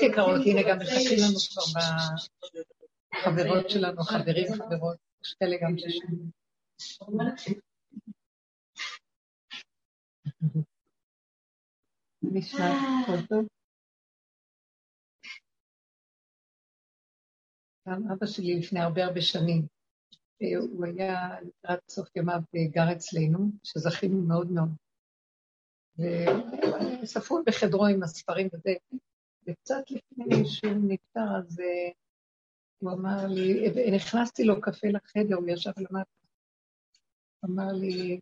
יקרות, הנה גם מחכים לנו כבר בחברות שלנו, חברים, חברות, כאלה גם ששומעים. גם אבא שלי לפני הרבה הרבה שנים, הוא היה לקראת סוף ימיו גר אצלנו, שזכינו מאוד מאוד. וספרו בחדרו עם הספרים וזה, וקצת לפני שהוא נפטר, אז אה, הוא אמר לי, נכנסתי לו קפה לחדר, הוא ישב למטה, אמר לי,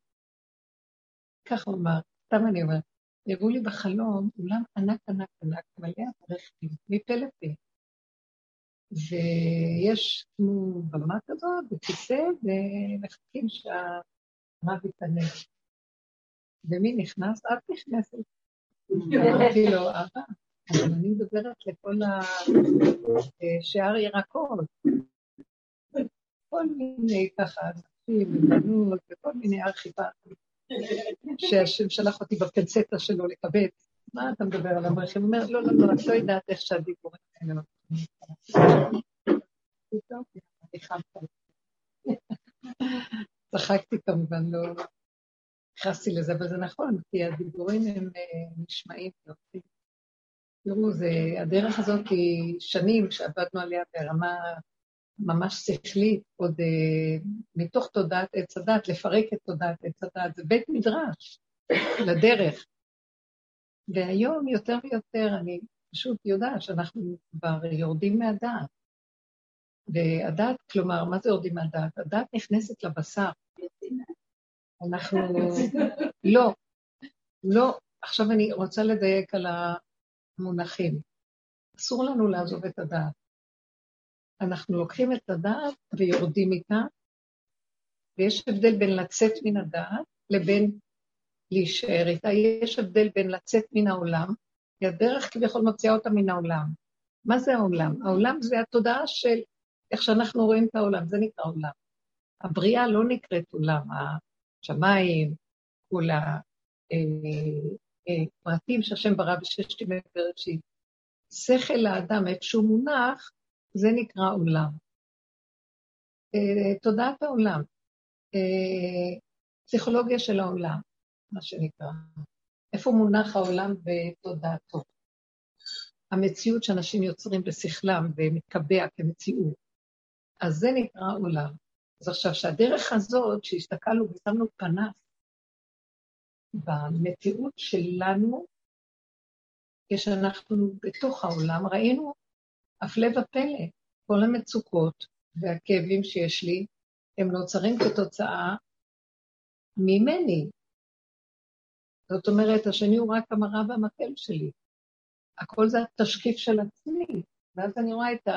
ככה הוא אמר, סתם אני אומרת, הראו לי בחלום אולם ענק ענק ענק, מלא אברכים, מפה לפה. ויש כמו במה כזאת, בכיסא, ומחכים שהרב ייכנס. ומי נכנס? את נכנסת. אמרתי לו, אבא, אבל אני מדברת לכל השאר ירקות. כל מיני ככה, אנשים, ובנות, וכל מיני ארכיבה, שהשם שלח אותי בפנצטה שלו לקבץ. מה אתה מדבר על המרחים? הוא אומר, לא, לא, לא, את לא יודעת איך שהדיבורים האלה. צחקתי כמובן, לא נכנסתי לזה, אבל זה נכון, כי הדיבורים הם אה, נשמעים תראו, הדרך הזאת היא שנים שעבדנו עליה ברמה ממש שכלית, עוד uh, מתוך תודעת עץ הדת, לפרק את תודעת עץ הדת, זה בית מדרש לדרך. והיום יותר ויותר אני פשוט יודעת שאנחנו כבר יורדים מהדעת. והדעת, כלומר, מה זה יורדים מהדעת? הדעת נכנסת לבשר. אנחנו... לא, לא. עכשיו אני רוצה לדייק על המונחים. אסור לנו לעזוב את הדעת. אנחנו לוקחים את הדעת ויורדים איתה, ויש הבדל בין לצאת מן הדעת לבין להישאר איתה. יש הבדל בין לצאת מן העולם, כי הדרך כביכול מוציאה אותה מן העולם. מה זה העולם? העולם זה התודעה של איך שאנחנו רואים את העולם, זה נקרא עולם. הבריאה לא נקראת עולם, השמיים, כל הפרטים שהשם ברא בששת ימי בראשית. שכל האדם, איפה שהוא מונח, זה נקרא עולם. אה, תודעת העולם, אה, פסיכולוגיה של העולם, מה שנקרא. איפה מונח העולם בתודעתו? המציאות שאנשים יוצרים בשכלם ומתקבע כמציאות. אז זה נקרא עולם. אז עכשיו, שהדרך הזאת, שהסתכלנו ושמנו פנס במציאות שלנו, כשאנחנו בתוך העולם, ראינו הפלא ופלא, כל המצוקות והכאבים שיש לי, הם נוצרים כתוצאה ממני. זאת אומרת, השני הוא רק המראה והמקל שלי. הכל זה התשקיף של עצמי, ואז אני רואה את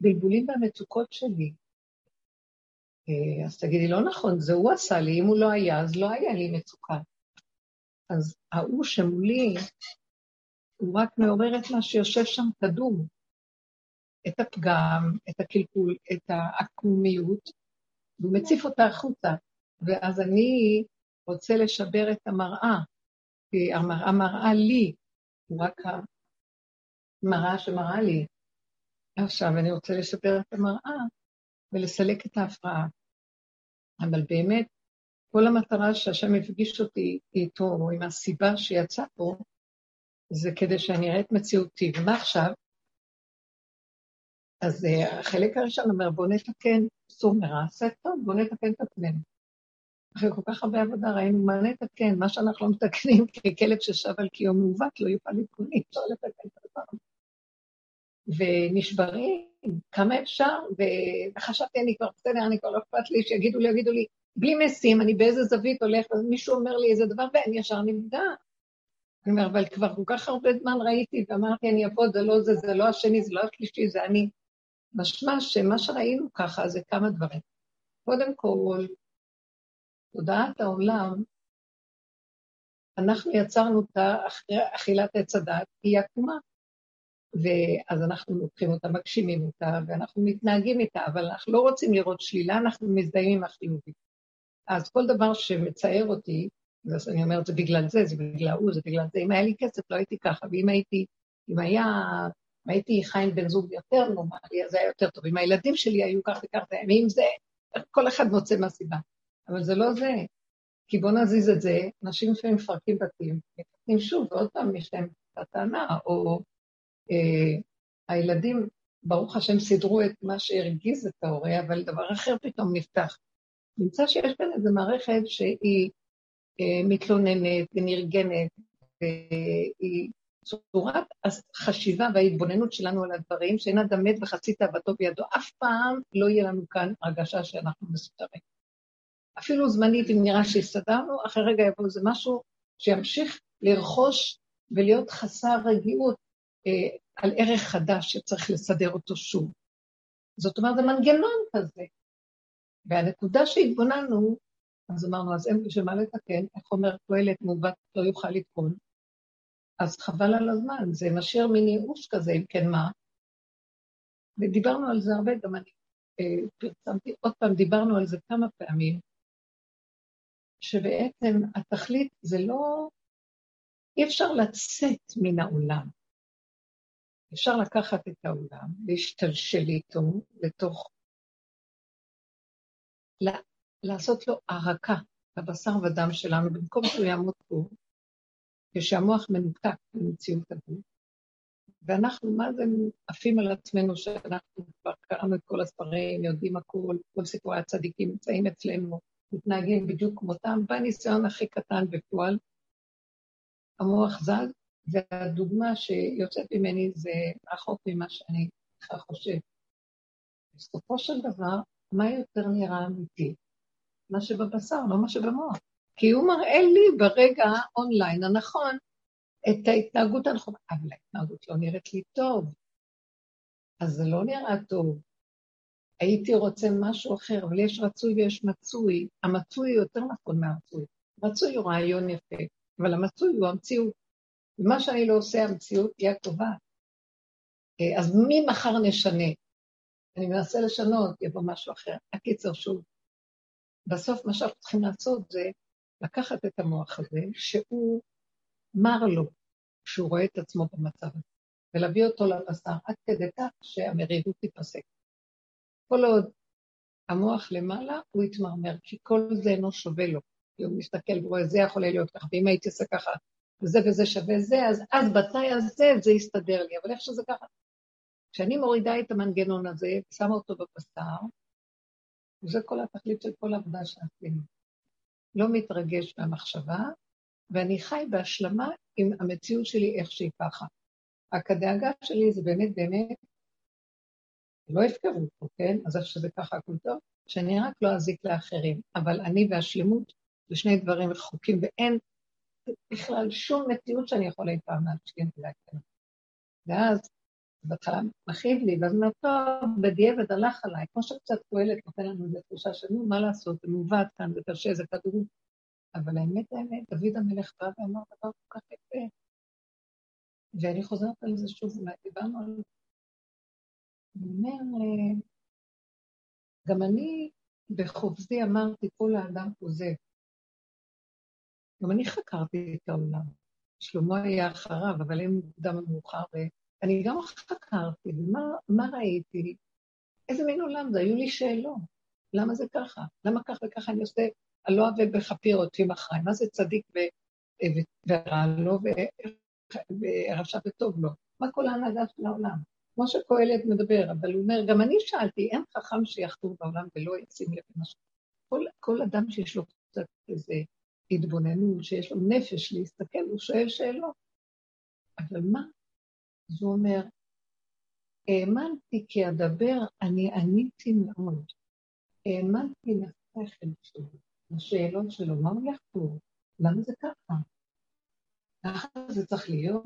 הבלבולים והמצוקות שלי. אה, אז תגידי, לא נכון, זה הוא עשה לי, אם הוא לא היה, אז לא היה לי מצוקה. אז ההוא שמולי, הוא רק מעורר את מה שיושב שם קדום, את הפגם, את הקלקול, את העקומיות, והוא מציף אותה החוצה. ואז אני רוצה לשבר את המראה, כי המראה מראה לי, הוא רק המראה שמראה לי. עכשיו אני רוצה לשבר את המראה ולסלק את ההפרעה. אבל באמת, כל המטרה שהשם הפגיש אותי איתו, עם הסיבה שיצא פה, זה כדי שאני אראה את מציאותי. ומה עכשיו? אז uh, החלק הראשון אומר, בואו נתקן, סור מרע, עשה טוב, בואו נתקן את עצמנו. אחרי כל כך הרבה עבודה ראינו מה נתקן, מה שאנחנו לא מתקנים, ככלב ששב על קיום מעוות לא יוכל לתקון, אפשר לתקן את הדבר. ונשברים, כמה אפשר, וחשבתי, אני כבר בסדר, אני כבר לא אכפת לי, שיגידו לי, יגידו לי, בלי משים, אני באיזה זווית הולך, אז מישהו אומר לי איזה דבר, ואני ישר נפגע. אני אומר, אבל כבר כל כך הרבה זמן ראיתי, ואמרתי, אני אבוא, זה לא זה, זה לא השני, זה לא השלישי, זה אני. משמע שמה שראינו ככה זה כמה דברים. קודם כל, תודעת העולם, אנחנו יצרנו אותה אחרי אכילת עץ הדת, היא עקומה. ואז אנחנו לוקחים אותה, מגשימים אותה, ואנחנו מתנהגים איתה, אבל אנחנו לא רוצים לראות שלילה, אנחנו מזדהים עם החיובי. אז כל דבר שמצער אותי, אז אני אומרת, זה בגלל זה, זה בגלל הוא, זה בגלל זה. אם היה לי כסף, לא הייתי ככה, ואם הייתי, אם היה, אם הייתי חי עם בן זוג יותר נורמלי, אז זה היה יותר טוב. אם הילדים שלי היו כך וכך, ואם זה, כל אחד מוצא מהסיבה. אבל זה לא זה. כי בואו נזיז את זה, אנשים לפעמים מפרקים בתים, מתקנים שוב, ועוד פעם יש להם את הטענה, או הילדים, ברוך השם, סידרו את מה שהרגיז את ההורה, אבל דבר אחר פתאום נפתח. נמצא שיש כאן איזו מערכת שהיא אה, מתלוננת ונרגנת, והיא צורת החשיבה וההתבוננות שלנו על הדברים, שאין אדם מת וחצי תאוותו בידו. אף פעם לא יהיה לנו כאן הרגשה שאנחנו מסודרים. אפילו זמנית, אם נראה שהסתדרנו, אחרי רגע יבוא איזה משהו שימשיך לרכוש ולהיות חסר רגיעות אה, על ערך חדש שצריך לסדר אותו שוב. זאת אומרת, זה מנגנון כזה. והנקודה שהתבוננו, אז אמרנו, אז אין בשביל מה לתקן, איך אומר קהלת מעוות לא יוכל לתקון, אז חבל על הזמן, זה משאיר מין ייאוש כזה, אם כן מה. ודיברנו על זה הרבה, גם אני אה, פרסמתי, עוד פעם, דיברנו על זה כמה פעמים, שבעצם התכלית זה לא, אי אפשר לצאת מן העולם. אפשר לקחת את העולם, להשתלשל איתו לתוך, לעשות לו ערקה בבשר ודם שלנו, במקום שהוא יעמוד פה, כשהמוח מנותק במציאות הגוף, ואנחנו, מה זה עפים על עצמנו שאנחנו כבר קראנו את כל הספרים, יודעים הכול, כל סיפורי הצדיקים נמצאים אצלנו, מתנהגים בדיוק כמותם, בניסיון הכי קטן בפועל, המוח זז, והדוגמה שיוצאת ממני זה רחוק ממה שאני בכלל חושב. בסופו של דבר, מה יותר נראה אמיתי? מה שבבשר, לא מה שבמוח. כי הוא מראה לי ברגע האונליין הנכון את ההתנהגות הנכונה, אבל ההתנהגות לא נראית לי טוב. אז זה לא נראה טוב. הייתי רוצה משהו אחר, אבל יש רצוי ויש מצוי. המצוי יותר נכון מהרצוי. רצוי הוא רעיון יפה, אבל המצוי הוא המציאות. ומה שאני לא עושה, המציאות היא הקובעת. אה, אז מי מחר נשנה? אני מנסה לשנות, יבוא משהו אחר. הקיצר, שוב, בסוף מה שאנחנו צריכים לעשות זה לקחת את המוח הזה, שהוא מר לו, שהוא רואה את עצמו במצב הזה, ולהביא אותו לבשר עד כדי כך שהמרירות תיפסק. כל עוד המוח למעלה, הוא יתמרמר, כי כל זה אינו שווה לו. כי הוא מסתכל ורואה, זה יכול להיות ככה, ואם הייתי עושה ככה, וזה וזה שווה זה, אז, אז בתנאי הזה זה יסתדר לי, אבל איך שזה ככה... כשאני מורידה את המנגנון הזה, שמה אותו בבשר, וזה כל התכלית של כל העבודה שעשינו. לא מתרגש מהמחשבה, ואני חי בהשלמה עם המציאות שלי איך שהיא ככה. רק הדאגה שלי זה באמת באמת, לא יפקרו פה, כן? אז איך שזה ככה הכול טוב, שאני רק לא אזיק לאחרים. אבל אני והשלמות זה שני דברים רחוקים, ואין בכלל שום מציאות שאני יכולה אי פעם להשלים ולהכיר. ואז בהתחלה מכאיב לי, ואז אומר, טוב, בדיעבד הלך עליי, כמו שקצת פועלת, נותן לנו איזו תחושה של נו, מה לעשות, זה מעוות כאן, זה קשה, זה כדור. אבל האמת, האמת, דוד המלך בא ואמר דבר כל כך יפה. ואני חוזרת על זה שוב, אולי דיברנו על... הוא אומר, גם אני בחובזי אמרתי, כל האדם כוזב. גם אני חקרתי את העולם. שלמה היה אחריו, אבל הם מוקדם ומאוחר, ואני גם חקרתי, ומה ראיתי? איזה מין עולם זה? היו לי שאלות. למה זה ככה? למה כך וככה אני עושה על לא עוול בכפי אותי אחריי? מה זה צדיק ורע לו ורשע וטוב לו? מה כל ההנהגה של העולם? כמו שקהלת מדבר, אבל הוא אומר, גם אני שאלתי, אין חכם שיחתור בעולם ולא ישים לב למה ש... כל, כל אדם שיש לו קצת איזה התבוננות, שיש לו נפש להסתכל, הוא שואל שאלות. אבל מה? אז הוא אומר, האמנתי כי אדבר, אני עניתי מאוד. האמנתי לשכל שלו, לשאלות שלו, מה הוא יחקור? למה זה ככה? ככה זה צריך להיות?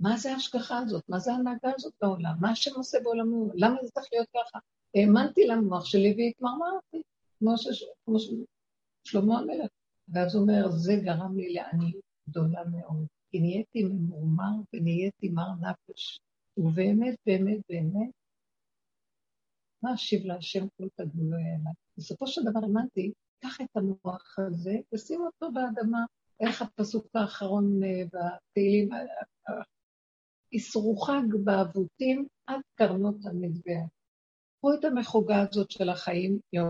מה זה ההשגחה הזאת? מה זה ההנהגה הזאת בעולם? מה השם עושה בעולמו? למה זה צריך להיות ככה? האמנתי למוח שלי והתמרמרתי, כמו, ששלמה המלך ואז הוא אומר, זה גרם לי לעניות גדולה מאוד, כי נהייתי ממורמר ונהייתי מר נפש. ובאמת, באמת, באמת, מה אשיב להשם כל תגמולו אליי? בסופו של דבר האמנתי קח את המוח הזה ושים אותו באדמה. איך הפסוק האחרון אה, בתהילים, אסרו חג באבותים עד קרנות המזבח. קחו את המחוגה הזאת של החיים, יום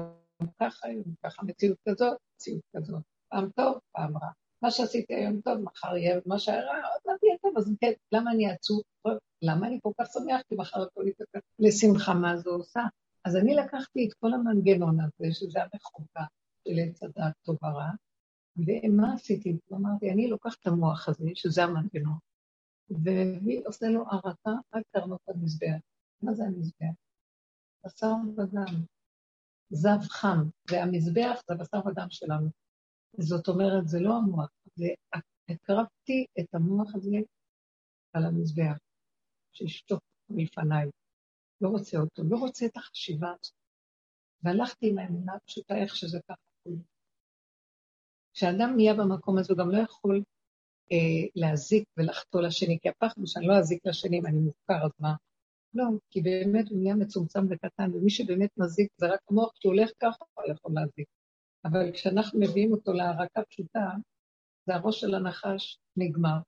ככה, יום ככה, מציאות כזאת, מציאות כזאת. פעם טוב, פעם רע. מה שעשיתי היום טוב, מחר יהיה מה שהיה רע, עוד מעט יהיה טוב, אז כן, למה אני עצוב? למה אני כל כך שמח? כי מחר הכל יתקף לשמחה מה זה עושה. אז אני לקחתי את כל המנגנון הזה, שזה המחוקה של עץ הדת טוב ורע, ומה עשיתי? אמרתי, אני לוקחת את המוח הזה, שזה המנגנון, והיא עושה לו הרקה עד קרנות המזבח. מה זה המזבח? בשר ודם, זב חם, והמזבח זה הבשר ודם שלנו. זאת אומרת, זה לא המוח, זה הקרבתי את המוח הזה על המזבח, שישתוק מלפניי. לא רוצה אותו, לא רוצה את החשיבה הזאת. והלכתי עם האמונה הפשוטה איך שזה ככה. כשאדם נהיה במקום הזה, הוא גם לא יכול אה, להזיק ולחטוא לשני, כי הפחד הוא שאני לא אזיק לשני אם אני מופקר, אז מה? לא, כי באמת הוא נהיה מצומצם וקטן, ומי שבאמת מזיק זה רק המוח, כשהוא הולך ככה, הוא יכול להזיק. אבל כשאנחנו מביאים אותו להערקה פשוטה, זה הראש של הנחש נגמר.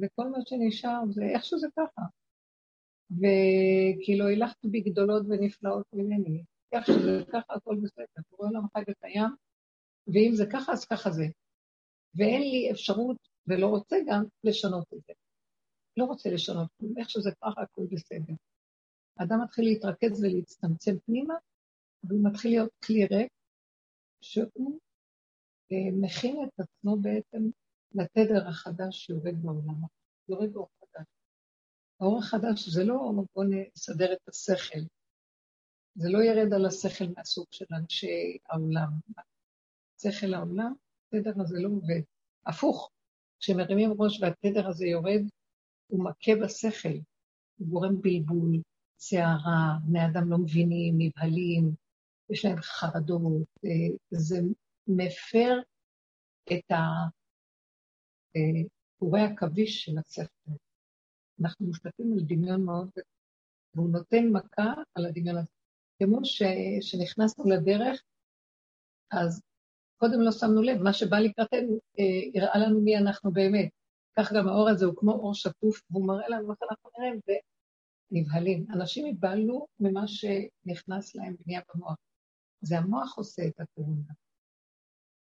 וכל מה שנשאר זה איך שזה ככה. וכאילו הילכתי בגדולות ונפלאות ממני. איך שזה ככה, הכל בסדר. קורא עולם חי וקיים, ואם זה ככה, אז ככה זה. ואין לי אפשרות, ולא רוצה גם, לשנות את זה. לא רוצה לשנות, איך שזה ככה, הכל בסדר. האדם מתחיל להתרכז ולהצטמצם פנימה, והוא מתחיל להיות כלי ריק, שהוא אה, מכין את עצמו בעצם לתדר החדש שיורד בעולם. יורד באור חדש. האור החדש זה לא בוא נסדר את השכל, זה לא ירד על השכל מהסוג של אנשי העולם. שכל העולם, התדר הזה לא עובד. הפוך, כשמרימים ראש והתדר הזה יורד, הוא מכה בשכל, הוא גורם בלבול, סערה, בני אדם לא מבינים, נבהלים, יש להם חרדות, אה, זה מפר את קורי עכביש של השכל. אנחנו מושתתים על דמיון מאוד, והוא נותן מכה על הדמיון הזה. כמו שנכנסנו לדרך, אז קודם לא שמנו לב, מה שבא לקראתנו אה, הראה לנו מי אנחנו באמת. כך גם האור הזה הוא כמו אור שטוף, והוא מראה לנו איך אנחנו נראים, ונבהלים. אנשים יבהלו ממה שנכנס להם בנייה במוח. זה המוח עושה את התאונה.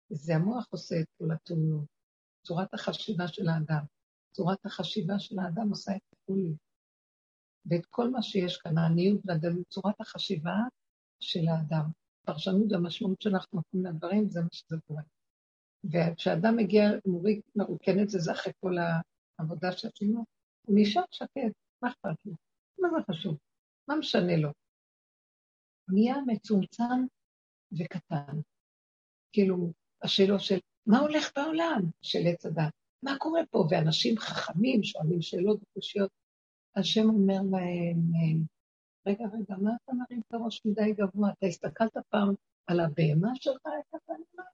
זה המוח עושה את כל התאונות. צורת החשיבה של האדם. צורת החשיבה של האדם עושה את הכול. ואת כל מה שיש כאן, העניות והדלות, צורת החשיבה של האדם. פרשנות המשמעות שאנחנו נותנים לדברים, זה מה שזה קורה. וכשאדם מגיע מוריק מרוקנת, זה אחרי כל העבודה שעשינו, הוא נשאר שקט, מה אכפת לו? מה זה חשוב? מה משנה לו? נהיה מצומצם וקטן. כאילו, השאלות של מה הולך בעולם של עץ הדת? מה קורה פה? ואנשים חכמים שואלים שאלות וקושיות. השם אומר להם, רגע, רגע, מה אתה מרים את הראש מדי גבוה? אתה הסתכלת פעם על הבהמה שלך, איך אתה נראה?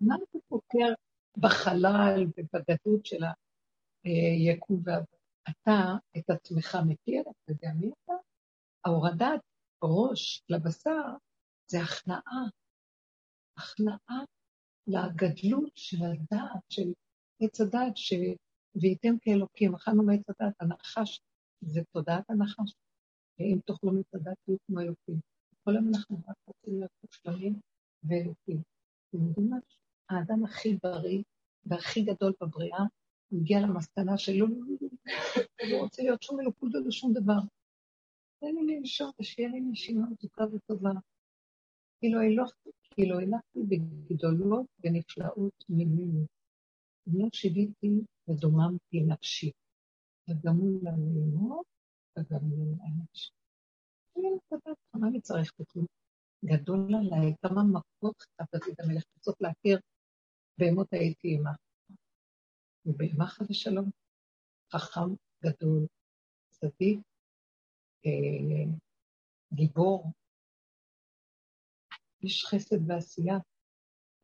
מה אתה פוקר בחלל ובגדות של היקום? אתה את עצמך מכיר, אתה יודע מי אתה? ההורדת ראש לבשר זה הכנעה. הכנעה לגדלות של הדעת, של עץ הדעת, ש... וייתם כאלוקים. אכלנו מעץ הדעת, הנחש, זה תודעת הנחש. ואם תאכלו מעץ הדעת, תהיו כמו אלוקים. כל היום אנחנו רק רוצים להיות מושלמים ואלוקים. אתם יודעים מה? האדם הכי בריא והכי גדול בבריאה, הוא הגיע למסקנה שלא לא רוצה להיות שום אלוקות ולא שום דבר. תן לי לנשום ושיהיה לי נשימה מתוקה וטובה. כאילו הלכתי בגדולות ונפלאות ממני. לא שיוויתי ודוממתי נפשי. וגמול לנעימות וגמול לאנשי. אני מתכוונת, מה אני צריך בכלום? גדול עליי, כמה מכות חטף דוד המלך, צריך להכיר בהמות הייתי עמך. ובהמה חד ושלום, חכם גדול, צדיק, אה, גיבור, איש חסד ועשייה,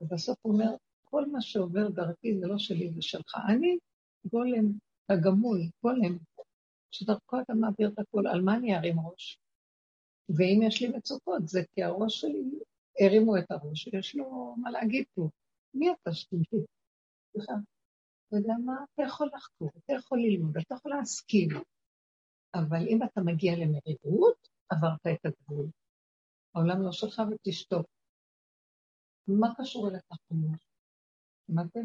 ובסוף הוא אומר, כל מה שעובר דרכי זה לא שלי, זה שלך. אני גולם הגמול, גולם, שדרכו אתה מעביר את הכול, על מה אני ארים ראש? ואם יש לי מצוקות, זה כי הראש שלי הרימו את הראש, יש לו מה להגיד פה. מי אתה שתגיד? סליחה. אתה יודע מה? אתה יכול לחקור, אתה יכול ללמוד, אתה יכול להסכים, אבל אם אתה מגיע למרירות, עברת את הגבול. העולם לא שלך ותשתוק. מה קשור אליך חומוס? שמעתם?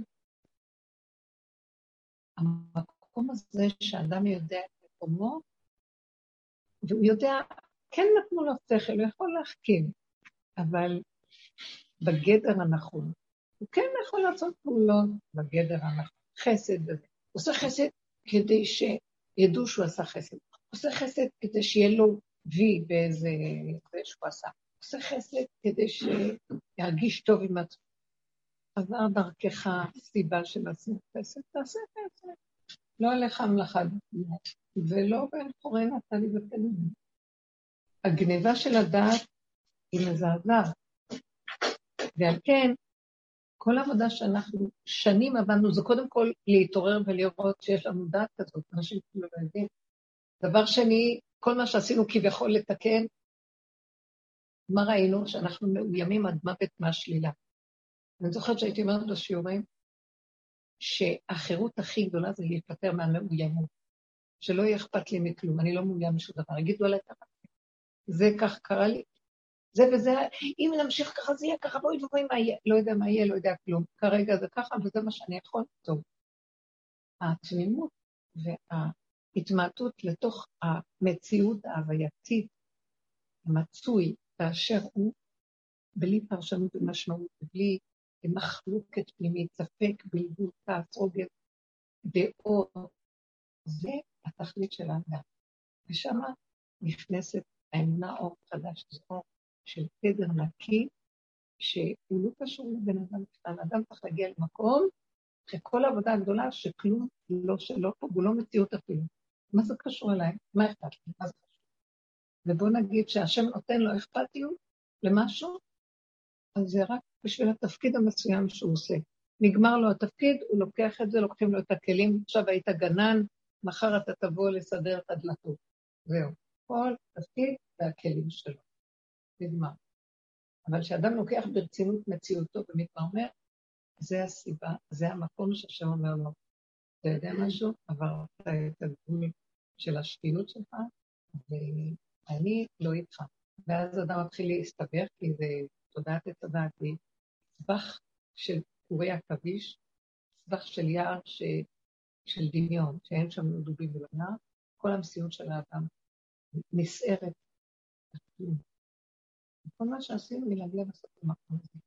המקום הזה שאדם יודע את מקומו, והוא יודע, כן נתנו לו שכל, הוא יכול להחכים, אבל בגדר הנכון. הוא כן יכול לעשות פעולות בגדר הנכון, חסד וזה. הוא עושה חסד כדי שידעו שהוא עשה חסד. הוא עושה חסד כדי שיהיה לו וי באיזה... זה שהוא עשה. הוא עושה חסד כדי שירגיש טוב עם עצמו. עבר דרכך סיבה של עשית חסד, תעשה חסד. לא עליך המלאכה ולא בן חורן נתן לי בפנים. הגניבה של הדעת היא מזעזעת. ועל כן, כל העבודה שאנחנו שנים עבדנו, זה קודם כל להתעורר ולראות שיש לנו דעת כזאת, אנשים כאילו לא יודעים. דבר שני, כל מה שעשינו כביכול לתקן, מה ראינו? שאנחנו מאוימים עד מוות מהשלילה. אני זוכרת שהייתי אומרת בשיעורים, שהחירות הכי גדולה זה להיפטר מהמאוימות. שלא יהיה אכפת לי מכלום, אני לא מאוים משום דבר. יגידו עליי ככה, זה כך קרה לי, זה וזה, אם נמשיך ככה זה יהיה ככה, בואי ובואי מה יהיה, לא יודע מה יהיה, לא יודע כלום. כרגע זה ככה וזה מה שאני יכול, טוב. התמימות וההתמעטות לתוך המציאות ההווייתית, המצוי באשר הוא, בלי פרשנות ומשמעות, בלי מחלוקת פנימית, ספק, בלבול, כעס, רוגב, דעות, זה התכלית של האדם. ושם נכנסת האמונה אור חדש, זה אור של תדר נקי, שהוא לא קשור לבן אדם בכלל. אדם צריך להגיע למקום אחרי כל העבודה הגדולה שכלום לא שלו פה, והוא לא מציאות אפילו. מה זה קשור אליי? מה אכפת לי? מה זה קשור? ובואו נגיד שהשם נותן לו אכפתיות למשהו, אז זה רק בשביל התפקיד המסוים שהוא עושה. נגמר לו התפקיד, הוא לוקח את זה, לוקחים לו את הכלים, עכשיו היית גנן, מחר אתה תבוא לסדר את הדלתות. זהו. כל תפקיד והכלים שלו. נגמר. אבל כשאדם לוקח ברצינות מציאותו ומתמרמר, זה הסיבה, זה המקום שהשם אומר לו, אתה יודע משהו? עברת את הגבול של השפיות שלך, ואני לא איתך. ואז אדם מתחיל להסתבך, כי זה תודעת עץ הדעת, היא סבך של קורי עכביש, סבך של יער ש... של דמיון, שאין שם דובים ולא נער, כל המציאות של האדם נסערת. כל מה שעשינו מלהגיע בסוף למקום הזה.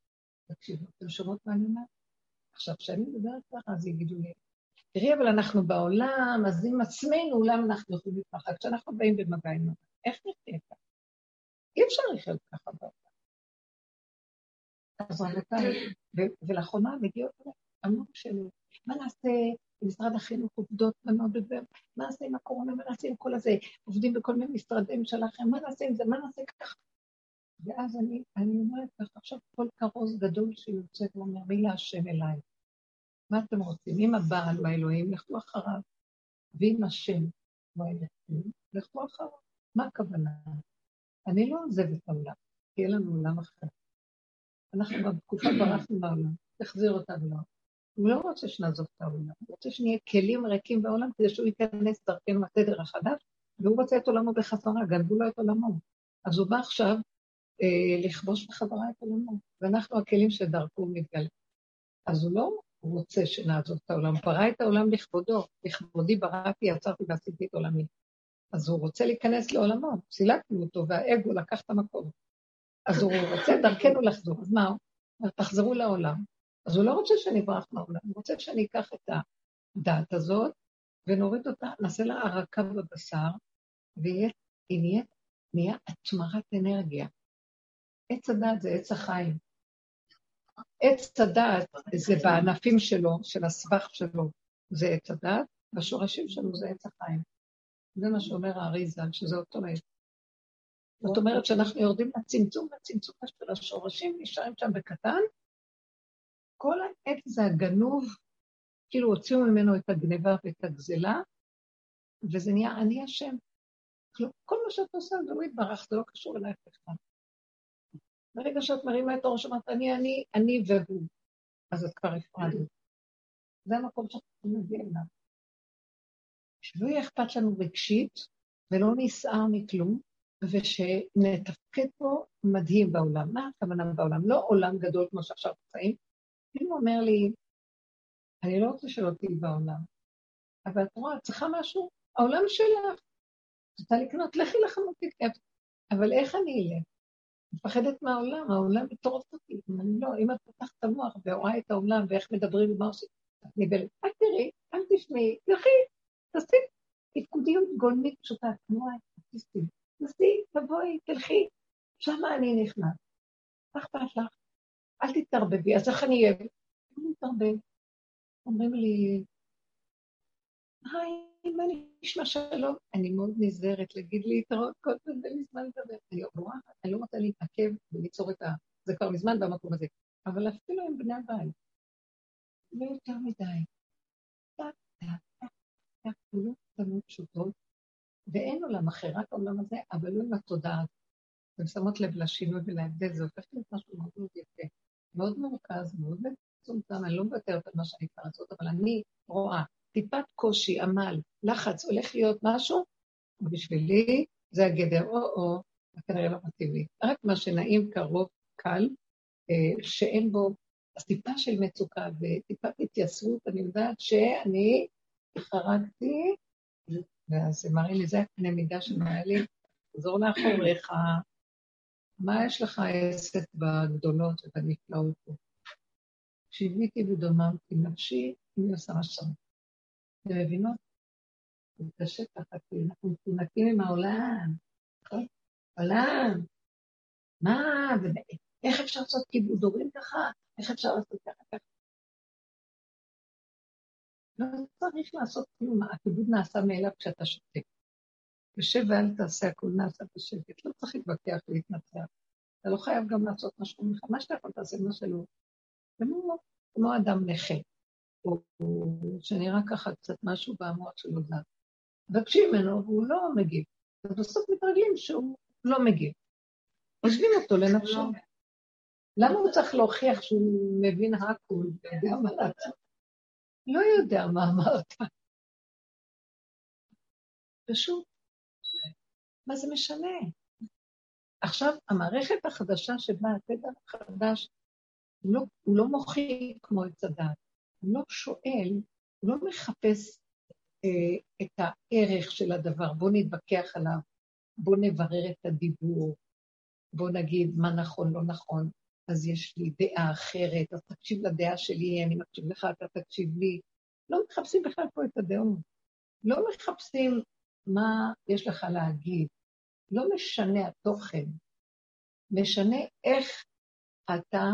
תקשיבו, אתם שומעות מה אני אומרת? עכשיו, כשאני מדברת ככה, אז יגידו לי, תראי, אבל אנחנו בעולם, אז עם עצמנו, למה אנחנו יכולים להתפחד? כשאנחנו באים במגע עם העולם, איך נחיה ככה? אי אפשר לחיות ככה בעולם. אז רבותיי, ולאחרונה מגיעות המון שאלות, מה נעשה עם משרד החינוך עובדות בנות בזה, מה נעשה עם הקורונה, מה נעשה עם כל הזה, עובדים בכל מיני משרדי ממשלה אחרים, מה נעשה עם זה, מה נעשה ככה? ואז אני, אני אומרת לך, עכשיו כל כרוז גדול שיוצא ואומר, מי להשם אליי? מה אתם רוצים? אם הבעל הוא האלוהים, לכו אחריו. ואם השם הוא האלוהים, לכו אחריו. מה הכוונה? אני לא עוזב את העולם, כי אין לנו עולם אחר. אנחנו בתקופה ברחנו מהעולם, תחזיר אותנו לעולם. הוא לא רוצה שנעזוב את העולם, הוא רוצה שנהיה כלים ריקים בעולם כדי שהוא ייכנס דרכנו לתדר החדש, והוא רוצה את עולמו בחזרה, גנבו לו את עולמו. אז הוא בא עכשיו אה, לכבוש בחזרה את עולמו, ואנחנו הכלים שדרכו מתגלה. אז הוא לא רוצה שנעזוב את העולם, ברא את העולם לכבודו, לכבודי בראתי, יצרתי ועשיתי את עולמי. אז הוא רוצה להיכנס לעולמו, סילקנו אותו, והאגו לקח את המקום. אז הוא רוצה דרכנו לחזור, אז מה? תחזרו לעולם. אז הוא לא רוצה שאני אברח מהעולם, הוא רוצה שאני אקח את הדעת הזאת ונוריד אותה, נעשה לה הרקה בבשר, והיא נהיה התמרת אנרגיה. עץ הדעת זה עץ החיים. עץ הדעת זה בענפים שלו, של הסבך שלו, זה עץ הדעת, והשורשים שלו זה עץ החיים. זה מה שאומר האריזה, שזה אותו עץ. זאת אומרת שאנחנו יורדים לצמצום, לצמצום של השורשים, נשארים שם בקטן. כל העץ זה הגנוב, כאילו הוציאו ממנו את הגניבה ואת הגזלה, וזה נהיה אני השם. כל מה שאת עושה זה הוא יתברך, זה לא קשור אלייך בכלל. ברגע שאת מרימה את הראש, אמרת, אני, אני, אני והוא. אז את כבר הפרדת. זה המקום שאנחנו נגיע אליו. שלא יהיה אכפת לנו רגשית, ולא נסער מכלום, ושנתפקד פה מדהים בעולם. מה הכוונה בעולם? לא עולם גדול כמו שעכשיו חיים. אם הוא אומר לי, אני לא רוצה שלא תהיי בעולם, אבל את רואה, את צריכה משהו? העולם שלך. רוצה לקנות, לכי לחנות תקנה. אבל איך אני אלך? מפחדת מהעולם, העולם מטורף אותי. אני לא, אם את פותחת את המוח ורואה את העולם ואיך מדברים ומה עושים, אני בלב, אל תראי, אל תשמעי, לכי, תעשי תפקודיות גולמית פשוטה, כמו האטיסטים. תעשי, תבואי, תלכי, שמה אני נכנס. מה אכפת לך? אל תתערבבי, אז איך אני אהיה? אני מתערבב. אומרים לי, היי, מה נשמע שלום? אני מאוד נזהרת להגיד לי להתראות כל פעם, ואין לי זמן לדבר. אני רואה, אני לא רוצה להתעכב וליצור את ה... זה כבר מזמן במקום הזה. אבל אפילו עם בני הבית, לא יותר מדי. פעולות קטנות פשוטות, ואין עולם אחר, רק העולם הזה, אבל לא עם התודעה. אתם שמות לב לשינוי ולהבדל, זה הופך להיות משהו מאוד מאוד יפה, מאוד מורכז, מאוד מצומצם, אני לא מוותרת על מה שאני צריכה לעשות, אבל אני רואה טיפת קושי, עמל, לחץ, הולך להיות משהו, ובשבילי זה הגדר, או-או, זה כנראה לא מתאים לי. רק מה שנעים, קרוב, קל, אה, שאין בו, טיפה של מצוקה וטיפת התייסרות, אני יודעת שאני חרגתי, ואז זה מראה לי, זה הקנה מידה שמראה לי, תחזור לאחוריך, מה יש לך עסק בגדולות ובנפלאות פה? כשהביתי ודוממתי נפשי, אני עושה מה שצריך. אתם מבינות? זה קשה ככה, כי אנחנו מתנקים עם העולם, נכון? עולם, מה, איך אפשר לעשות כיבוד הורים ככה? איך אפשר לעשות ככה ככה? לא צריך לעשות כלום, הכיבוד נעשה מאליו כשאתה שותק. יושב ואל תעשה, הכול נעשה בשקט, לא צריך להתווכח ולהתנצח. אתה לא חייב גם לעשות משהו ממך, מה שאתה יכול תעשה, מה שלא. כמו, כמו אדם נכה, שנראה ככה קצת משהו במוח שלו זז. מבקשים ממנו והוא לא מגיב. אז בסוף מתרגלים שהוא לא מגיב. עוזבים אותו לנפשו. למה הוא צריך להוכיח שהוא מבין הכול ויודע מה לעשות? לא יודע מה אמרת. פשוט, מה זה משנה? עכשיו, המערכת החדשה שבה התדר החדש, הוא לא, הוא לא מוחי כמו עץ הדעת. הוא לא שואל, הוא לא מחפש אה, את הערך של הדבר, בואו נתווכח עליו, בואו נברר את הדיבור, בואו נגיד מה נכון, לא נכון. אז יש לי דעה אחרת, אז תקשיב לדעה שלי, אני מקשיב לך, אתה תקשיב לי. לא מחפשים בכלל פה את הדעות. לא מחפשים מה יש לך להגיד. לא משנה התוכן, משנה איך אתה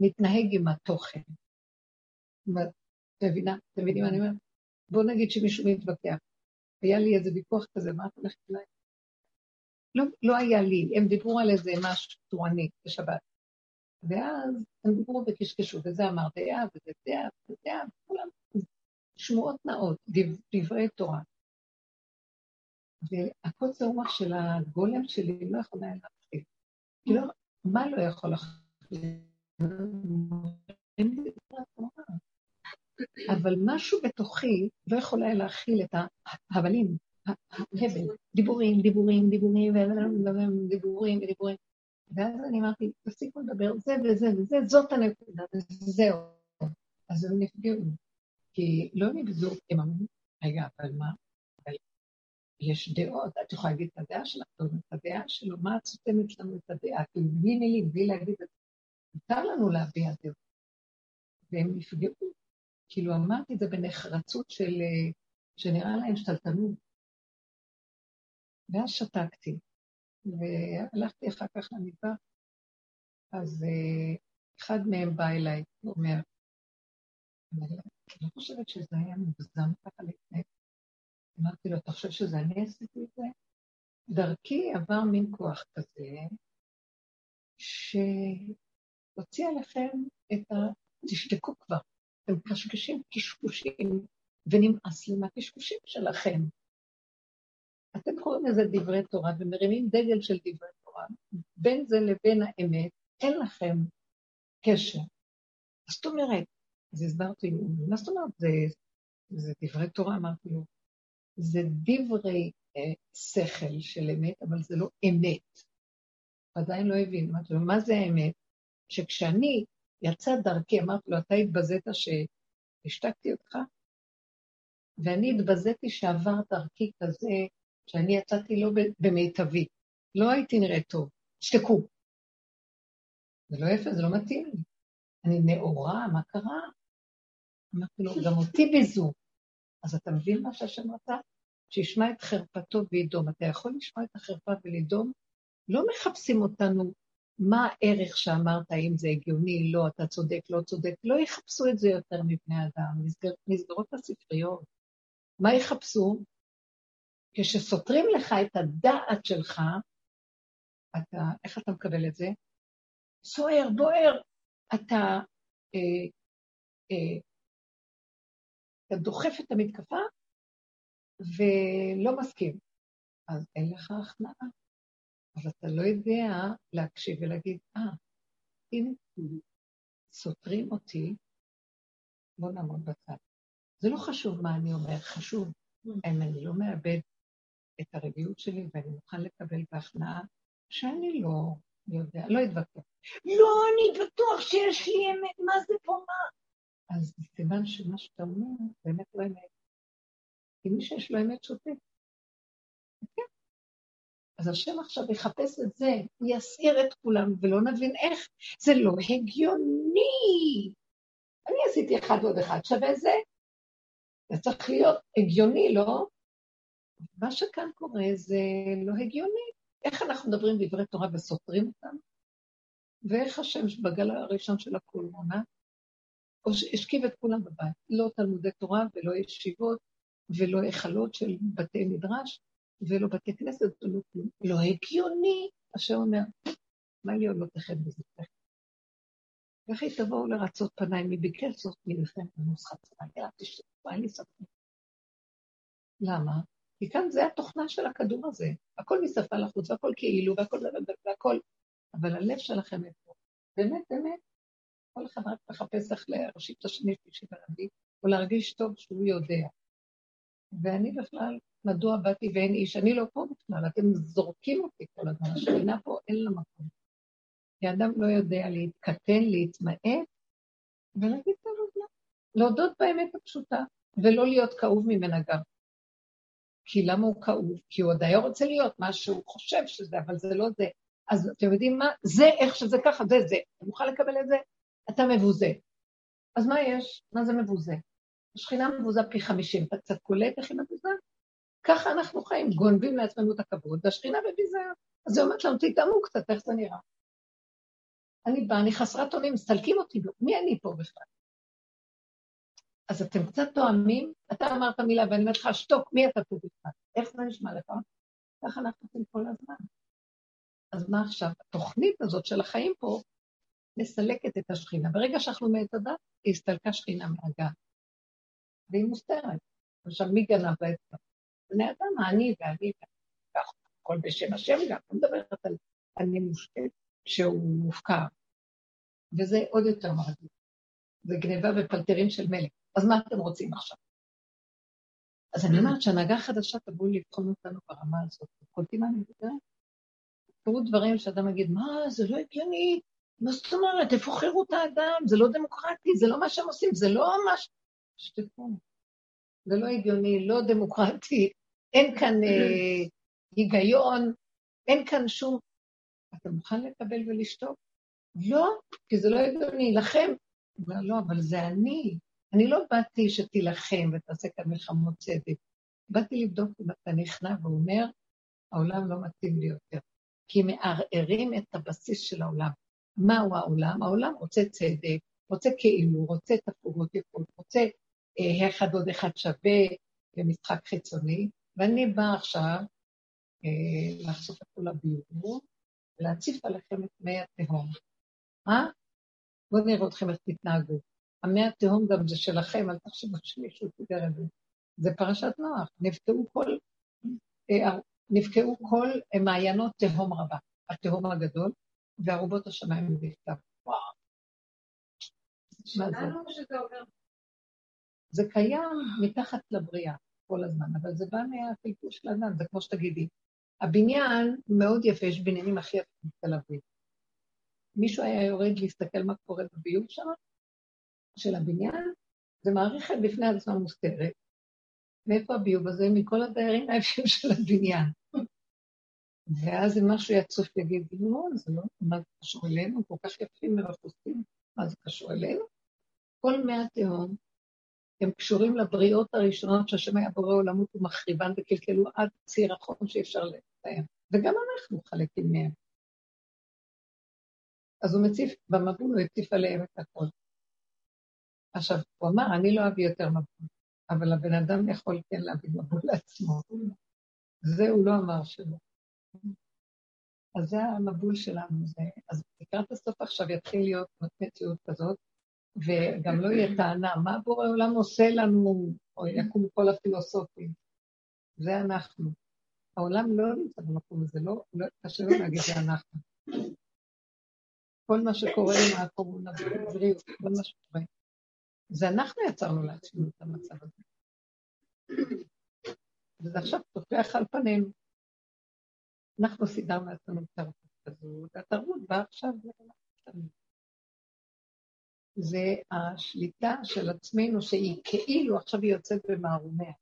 מתנהג עם התוכן. מבינה? אתם מבינים מה אני אומרת? בואו נגיד שמישהו מתווכח. היה לי איזה ויכוח כזה, מה את הולכת אליי? לא, לא היה לי, הם דיברו על איזה משהו תורני בשבת. ואז הם דיברו וקשקשו, וזה אמר דעה, וזה דעה, וזה דעה, וכולם שמועות נאות, דברי תורה. והקוצר רוח של הגולם שלי לא יכול היה להפחיד. לא, מה לא יכול? אבל משהו בתוכי לא יכול היה להכיל את ההבלים, ההבל, דיבורים, דיבורים, דיבורים, ודיבורים, ודיבורים. ואז אני אמרתי, תפסיקו לדבר, זה וזה וזה, זאת הנקודה, וזהו. אז הם נפגעו. כי לא נבזו, הם אמרו, רגע, אבל מה? יש דעות, את יכולה להגיד את הדעה שלך, את הדעה שלו, מה את סותמת לנו את הדעה? כי בלי מילים, בלי להגיד את מותר לנו להביע דעות. והם נפגעו. כאילו אמרתי את זה בנחרצות של, שנראה להם שתלטנות. ואז שתקתי. והלכתי אחר כך למטבח, אז uh, אחד מהם בא אליי ואומר, אני לא חושבת שזה היה מוגזם ככה לפני. אמרתי לו, אתה חושב שזה אני עשיתי את זה? דרכי עבר מין כוח כזה, שהוציא עליכם את ה... תשתקו כבר. אתם קשקשים קשקושים, ונמאס לי מהקשקושים שלכם. אתם קוראים לזה דברי תורה ומרימים דגל של דברי תורה. בין זה לבין האמת, אין לכם קשר. זאת אומרת, אז הסברתי מה זאת אומרת? זה, זה דברי תורה, אמרתי לו. זה דברי אה, שכל של אמת, אבל זה לא אמת. עדיין לא הבין. אמרתי לו, מה זה האמת? שכשאני יצא דרכי, אמרתי לו, אתה התבזית שהשתקתי אותך? ואני התבזיתי שעבר דרכי כזה, שאני יצאתי לא במיטבי. לא הייתי נראית טוב. שתקו. זה לא יפה, זה לא מתאים לי. אני נאורה, מה קרה? אמרתי לו, גם אותי ביזו. אז אתה מבין מה שהשם רצה? שישמע את חרפתו וידום. אתה יכול לשמוע את החרפה ולדום? לא מחפשים אותנו מה הערך שאמרת, האם זה הגיוני, לא, אתה צודק, לא צודק. לא יחפשו את זה יותר מבני אדם, נסגר, נסגרות הספריות. מה יחפשו? כשסותרים לך את הדעת שלך, אתה, איך אתה מקבל את זה? סוער, בוער. אתה, אה, אה, אתה דוחף את המתקפה ולא מסכים. אז אין לך הכנעה. אז אתה לא יודע להקשיב ולהגיד, אה, ah, הנה, סותרים אותי, בוא נעמוד בצד. זה לא חשוב מה אני אומר, חשוב אם אני לא מאבד את הרגיעות שלי ואני מוכן לקבל בהכנעה שאני לא יודע, לא אתווכח. לא, אני בטוח שיש לי אמת, מה זה פה, מה? אז סימן שמה שאתה אומר, באמת לא אמת. כי מי שיש לו אמת שותק. אז השם עכשיו יחפש את זה, הוא יסעיר את כולם ולא נבין איך. זה לא הגיוני. אני עשיתי אחד ועוד אחד שווה זה. זה צריך להיות הגיוני, לא? מה שכאן קורה זה לא הגיוני. איך אנחנו מדברים דברי תורה וסותרים אותם? ואיך השם בגל הראשון של הקורונה השכיב את כולם בבית. לא תלמודי תורה ולא ישיבות ולא היכלות של בתי מדרש ולא בתי כנסת ולא כלום. לא הגיוני, אשר אומר, מה לי לא תחד בזה? וכי תבואו לרצות פניי, מי ביקש זאת מלחם בנוסחת צבא, יאללה תשתתפו, אין לי ספק. למה? כי כאן זה התוכנה של הכדור הזה. הכל משפה לחוץ, והכל כאילו, והכל והכל, אבל הלב שלכם איפה? באמת, באמת, כל אחד רק מחפש איך להרשיב את השני, שלישי ורביעי, או להרגיש טוב שהוא יודע. ואני בכלל, מדוע באתי ואין איש? אני לא פה בכלל, אתם זורקים אותי כל הזמן, השכינה פה אין לה מקום. כי אדם לא יודע להתקטן, להתמעט, ולהגיד את העבודה. להודות באמת הפשוטה, ולא להיות כאוב ממנה גם. כי למה הוא כאוב? כי הוא עוד היה רוצה להיות מה שהוא חושב שזה, אבל זה לא זה. אז אתם יודעים מה? זה איך שזה ככה, זה זה. אתה מוכן לקבל את זה? אתה מבוזה. אז מה יש? מה זה מבוזה? השכינה מבוזה פי חמישים, אתה קצת קולט איך היא מבוזה? ככה אנחנו חיים, גונבים לעצמנו את הכבוד, והשכינה בביזה. אז היא אומרת לנו, תתאמו קצת, איך זה נראה. אני באה, אני חסרת אונים, מסתלקים אותי, מי אני פה בכלל? אז אתם קצת תואמים, אתה אמרת מילה ואני אומרת לך, שתוק, מי אתה פה בכלל? איך זה נשמע לך? ככה אנחנו עושים כל הזמן. אז מה עכשיו? התוכנית הזאת של החיים פה מסלקת את השכינה. ברגע שאנחנו מעט הדת, היא הסתלקה שכינה מהגן. והיא מוסתרת. עכשיו, מי גנב לה את זה? בני אדם, האני ואני, הכל בשם השם גם, לא מדברת על אני מושתת שהוא מופקר. וזה עוד יותר מרגיש. זה גניבה ופלטרים של מלך. אז מה אתם רוצים עכשיו? אז אני אומרת שהנהגה חדשה תבוא לבחון אותנו ברמה הזאת. קולטים מה אני מדברת? קרו דברים שאדם יגיד, מה, זה לא הגיוני, מה זאת אומרת, איפה חירות האדם? זה לא דמוקרטי, זה לא מה שהם עושים, זה לא מה ש... שתקו. זה לא הגיוני, לא דמוקרטי, אין כאן אה, היגיון, אין כאן שום... אתה מוכן לקבל ולשתוק? לא, כי זה לא הגיוני. לכם, לא, לא, אבל זה אני. אני לא באתי שתילחם ותעשה כאן מלחמות צדק. באתי לבדוק אם אתה נכנע ואומר, העולם לא מתאים לי יותר. כי מערערים את הבסיס של העולם. מהו העולם? העולם רוצה צדק, רוצה כאילו, רוצה תפורות יפות, רוצה אחד עוד אחד שווה במשחק חיצוני, ואני באה עכשיו אה, לחשוף את כל הביור, ולהציף עליכם את מי התהום. אה? בואו נראה אתכם איך תתנהגו. המי התהום גם זה שלכם, אל תחשבו שמישהו דיבר את זה. זה פרשת נוח, נפקעו כל, אה, נפקעו כל מעיינות תהום רבה. התהום הגדול, וארובות השמיים בכתב. וואו. מה זה? זה קיים מתחת לבריאה כל הזמן, אבל זה בא מהפלפול של האדם, זה כמו שתגידי. הבניין מאוד יפה, יש בניינים הכי יפים בתל אביב. מישהו היה יורד להסתכל מה קורה בביוב שם, של הבניין, זה מערכת בפני עצמה מוסתרת. מאיפה הביוב הזה? מכל הדיירים היפים של הבניין. ואז אם משהו יצוף יגיד, לא, זה לא, מה זה קשור אלינו? כל כך יפים ורפוסים, מה זה קשור אלינו? כל מי התהום הם קשורים לבריאות הראשונות שהשם היה בורא עולמות ומחריבן וקלקלו עד ציר החום שאי אפשר לתאם. וגם אנחנו חלקים מהם. אז הוא מציף, במבול הוא הציף עליהם את הכל. עכשיו, הוא אמר, אני לא אביא יותר מבול, אבל הבן אדם יכול כן להביא מבול לעצמו. זה הוא לא אמר שלא. אז זה המבול שלנו. זה, אז לקראת הסוף עכשיו יתחיל להיות מציאות כזאת, וגם לא יהיה טענה, מה בורא עולם עושה לנו, או יקום כל הפילוסופים. זה אנחנו. העולם לא נמצא במקום הזה, לא, לא, קשה לו להגיד זה אנחנו. כל מה שקורה עם הקורונה בבריאות, כל מה שקורה. זה אנחנו יצרנו לעצמנו את המצב הזה. וזה עכשיו טופח על פנינו. אנחנו סידרנו לעצמנו תרבות כזו, והתרבות באה עכשיו זה השליטה של עצמנו, שהיא כאילו עכשיו היא יוצאת במערומיה.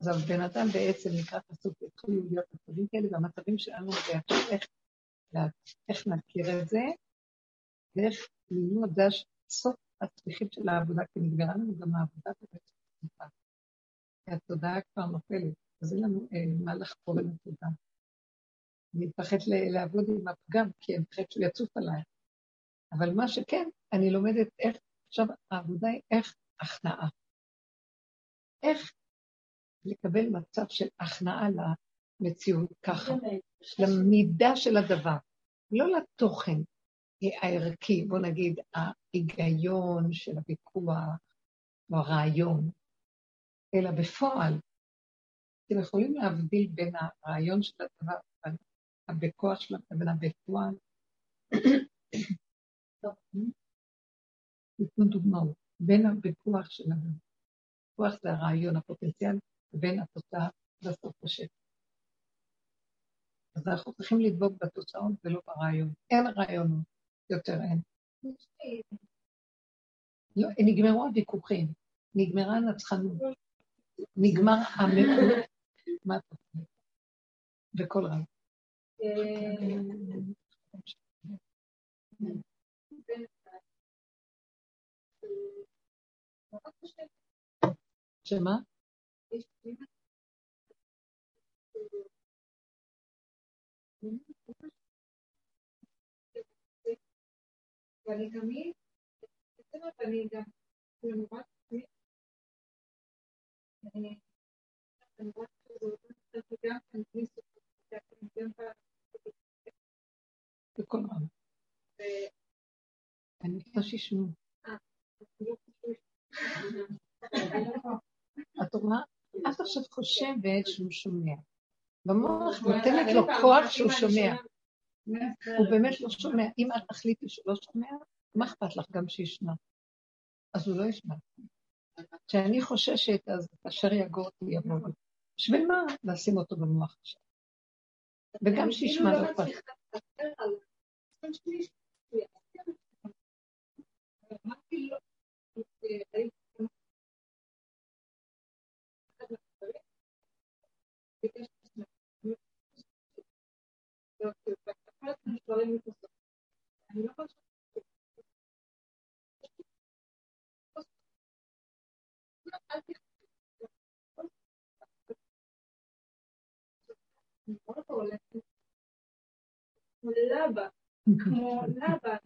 אז הבן אדם בעצם לקראת הסוף יתחילו להיות מצבים כאלה, והמצבים שלנו זה עכשיו איך, איך נכיר את זה, ואיך ללמוד, זה הסוף הצליחים של העבודה, כי נגמרה לנו גם העבודה בבית הסליחה. כי התודעה כבר נופלת, אז אין לנו אה, מה לחקור על התודעה. אני מפחד לעבוד עם הפגם, כי אני מפחד שהוא יצוף עליי. אבל מה שכן, אני לומדת איך, עכשיו העבודה היא איך הכנעה. איך לקבל מצב של הכנעה למציאות ככה, למידה של הדבר, לא לתוכן הערכי, בוא נגיד, ההיגיון של הוויכוח או הרעיון, אלא בפועל. אתם יכולים להבדיל בין הרעיון של הדבר, בכוח שלו, לבין הבפועל. ניתנו דוגמאות, בין הבכוח של האדם. כוח זה הרעיון, הפוטנציאל, ובין התוצאה בסוף השטח. אז אנחנו צריכים לדבוק בתוצאות ולא ברעיון. אין רעיונות, יותר אין. לא, נגמרו הוויכוחים, נגמרה הנצחנות, נגמר המאות. מה אתה חושב? בקול רב. שמה? ואני תמיד, אני גם, אני רק, אני רק, גם בכל רם. אני רוצה שישמעו. את רואה? את עכשיו חושבת שהוא שומע. במוח נותנת לו כוח שהוא שומע. הוא באמת לא שומע. אם את תחליטי שהוא לא שומע, מה אכפת לך גם שישמע? אז הוא לא ישמע. כשאני חוששת, אז אשר יגור אותי יבוא. בשביל מה לשים אותו במוח עכשיו? וגם שישמע לא אכפת. לבה, כמו לבה,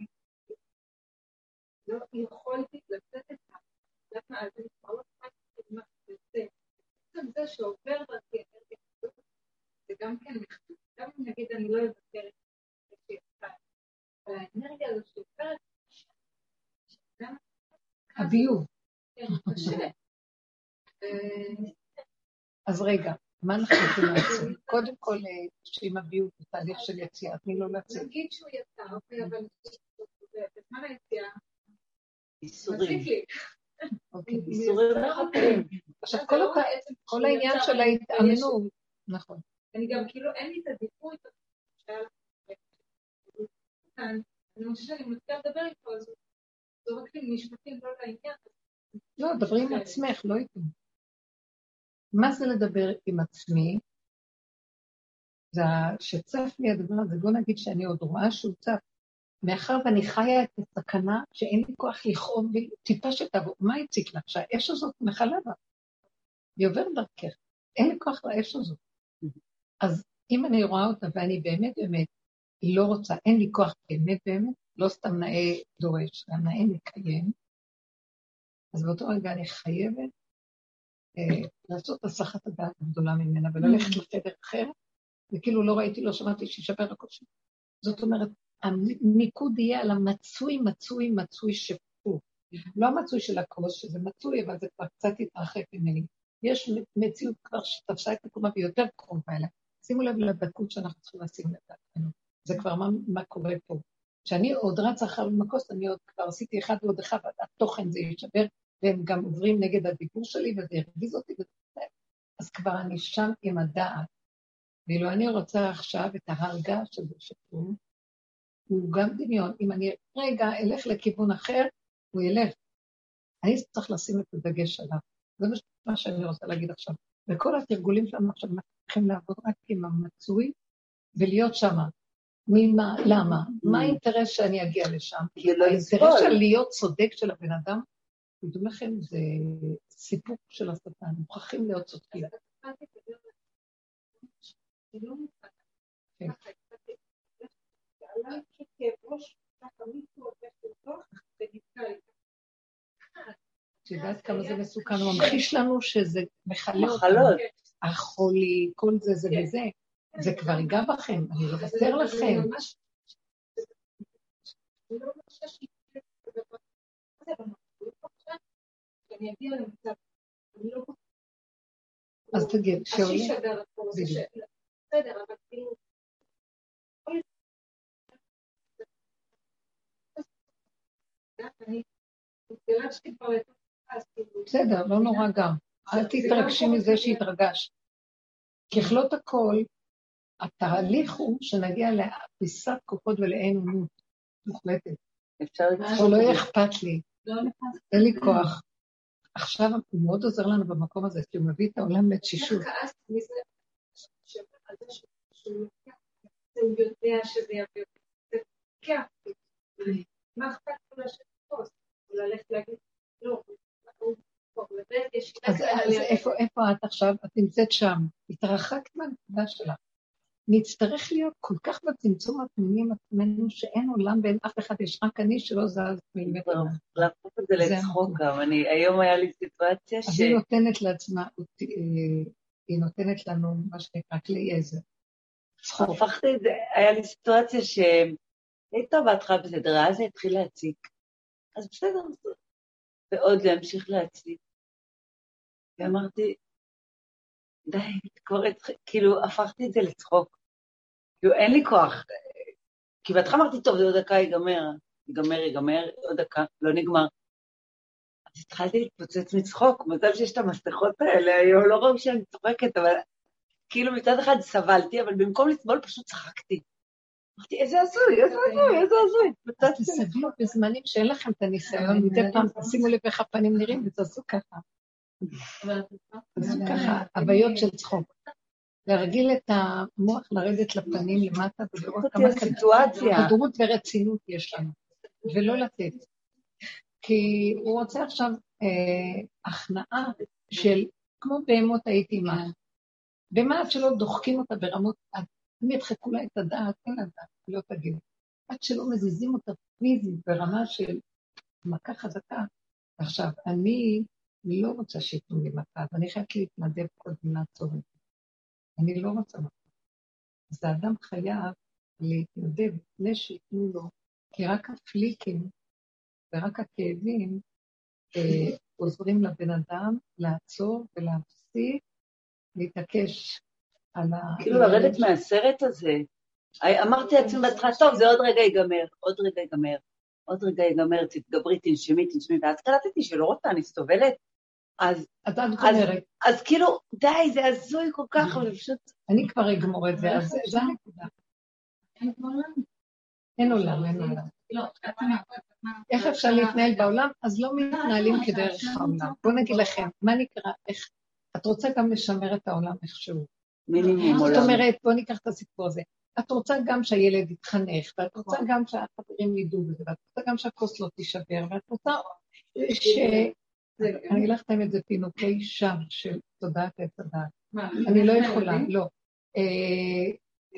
לא יכולתי לצאת זה שעובר דרכי אנרגיה זה גם כן מחדש. גם אם נגיד אני לא אוותר אבל האנרגיה הזו שעוברת, הביוב. כן, אז רגע, מה אנחנו רוצים לעשות? קודם כל, אה, שאם הביאו בתהליך של יציאה, תני לו לצאת. נגיד שהוא יצא, אוקיי, אבל בזמן היציאה, איסורים. אוקיי. איסורים רחבים. עכשיו, כל העניין של ההתאמנות, נכון. אני גם כאילו, אין לי את הדיפוי כאן, אני חושבת שאני מתחילה לדבר איתו, אז זורק לי משפטים לא לעניין. לא, דברי עם עצמך, לא איתו. מה זה לדבר עם עצמי? זה שצף לי הדבר הזה, בוא נגיד שאני עוד רואה שהוא צף. מאחר ואני חיה את הסכנה שאין לי כוח לכאוב טיפה שתבוא, מה הציק לך? שהאש הזאת מכלה בה. היא עוברת דרכך. אין לי כוח לאש הזאת. אז אם אני רואה אותה ואני באמת באמת לא רוצה, אין לי כוח באמת באמת, לא סתם נאה דורש, גם נאה מקיים, אז באותו רגע אני חייבת אה, לעשות הסחת הדעת הגדולה ממנה וללכת לחדר אחר, וכאילו לא ראיתי, לא שמעתי, שישבר הכל שם. זאת אומרת, המיקוד יהיה על המצוי, מצוי, מצוי שפוך. לא המצוי של הכוס, שזה מצוי, אבל זה כבר קצת התרחק ממני. יש מציאות כבר שתפסה את מקומה ויותר קרובה אליה. שימו לב לדקות שאנחנו צריכים לשים לדעתנו. זה כבר מה, מה קורה פה. כשאני עוד רצה אחר במקוס, אני עוד כבר עשיתי אחד ועוד אחד, והתוכן זה יישבר, והם גם עוברים נגד הדיבור שלי, וזה ירגיז אותי, וזה אז כבר אני שם עם הדעת. ואילו אני רוצה עכשיו את ההרגה של זה שפה, הוא גם דמיון. אם אני רגע אלך לכיוון אחר, הוא ילך. אני צריך לשים את הדגש עליו. זה מה שאני רוצה להגיד עכשיו. וכל התרגולים שלנו עכשיו צריכים לעבוד רק עם המצוי ולהיות שמה. ממה, למה? מה האינטרס שאני אגיע לשם? כי האינטרס של להיות צודק של הבן אדם, תדעו לכם, זה סיפוק של השטן, מוכרחים להיות צודקים. את יודעת כמה זה מסוכן, הוא ממחיש לנו שזה מכלה אותנו. החולי, כל זה, זה וזה. זה כבר ייגע בכם, אני לא אוותר לכם. אז תגיד, שעולה... בסדר, לא נורא גם. אל תתרגשי מזה שהתרגשת. ככלות הכל, התהליך הוא שנגיע לאפיסת כוחות ולאין עונות מוחלטת. אפשר לקרוא. לא יהיה אכפת לי. לא אין לי כוח. עכשיו הוא מאוד עוזר לנו במקום הזה, כי הוא מביא את העולם לתשישות. מה אכפת לו לשבת פה? ללכת להגיד, לא, אז איפה את עכשיו? את נמצאת שם, התרחקת מהנקודה שלך. נצטרך להיות כל כך בצמצום הפנימי עם עצמנו, שאין עולם ואין אף אחד, יש רק אני שלא זז מילימטר. להפוך את זה לצחוק גם. אני, היום היה לי סיטואציה ש... אז היא נותנת לעצמה, היא נותנת לנו מה שנקרא כלי עזר. הפכתי את זה, היה לי סיטואציה ש... הייתה בהתחלה בסדר, אז זה התחיל להציק. אז בסדר, ועוד להמשיך להציק. ואמרתי, די, כבר כאילו הפכתי את זה לצחוק. כאילו אין לי כוח. כי בהתחלה אמרתי, טוב, זה עוד דקה ייגמר, ייגמר, ייגמר, עוד דקה, לא נגמר. אז התחלתי להתפוצץ מצחוק, מזל שיש את המסכות האלה היום, לא ראו שאני צוחקת, אבל כאילו מצד אחד סבלתי, אבל במקום לסבול פשוט צחקתי. אמרתי, איזה הזוי, איזה הזוי, איזה הזוי. תסתכלו בזמנים שאין לכם את הניסיון, מדי פעם תשימו לב איך הפנים נראים ותעשו ככה. תעשו ככה, הוויות של צחוק. להרגיל את המוח לרדת לפנים למטה ולראות כמה כדרות ורצינות יש לנו, ולא לתת. כי הוא רוצה עכשיו אה, הכנעה של, כמו בהמות הייתי מה. בהמה שלא דוחקים אותה ברמות, אם ידחקו לה את הדעת, אין לה דעת, לא תגיד. עד שלא מזיזים אותה פיזית ברמה של מכה חזקה. עכשיו, אני לא רוצה שייתנו לי מכה, ואני חייבת להתנדב לעצור את זה. אני לא רוצה מכה. אז האדם חייב להתנדב לפני שייתנו לו, כי רק הפליקים ורק הכאבים אה, עוזרים לבן אדם לעצור ולהפסיק להתעקש על ה... כאילו לרדת מהסרט הזה. אמרתי לעצמי בהתחלה, טוב, זה עוד רגע ייגמר, עוד רגע ייגמר, עוד רגע ייגמר, תתגברי, תנשמי, תנשמי, ואז קלטתי שלא רוצה, אני סובלת. אז, אז, אז, אז כאילו, די, זה הזוי כל כך, אבל פשוט... אני כבר אגמור את זה, אז זה הנקודה. אין עולם, אין עולם. לא, איך אפשר להתנהל בעולם? אז לא מתנהלים כדרך העולם. בואו נגיד לכם, מה נקרא, איך... את רוצה גם לשמר את העולם איכשהו. מינימום עולם. זאת אומרת, בואו ניקח את הסיפור הזה. את רוצה גם שהילד יתחנך, ואת רוצה נכון. גם שהחברים ידעו בזה, ואת רוצה גם שהכוס לא תישבר, ואת רוצה ש... אני אגיד לך את האמת, זה פינוקי שם של תודעת עץ הדעת. אני לא יכולה, לא. אה,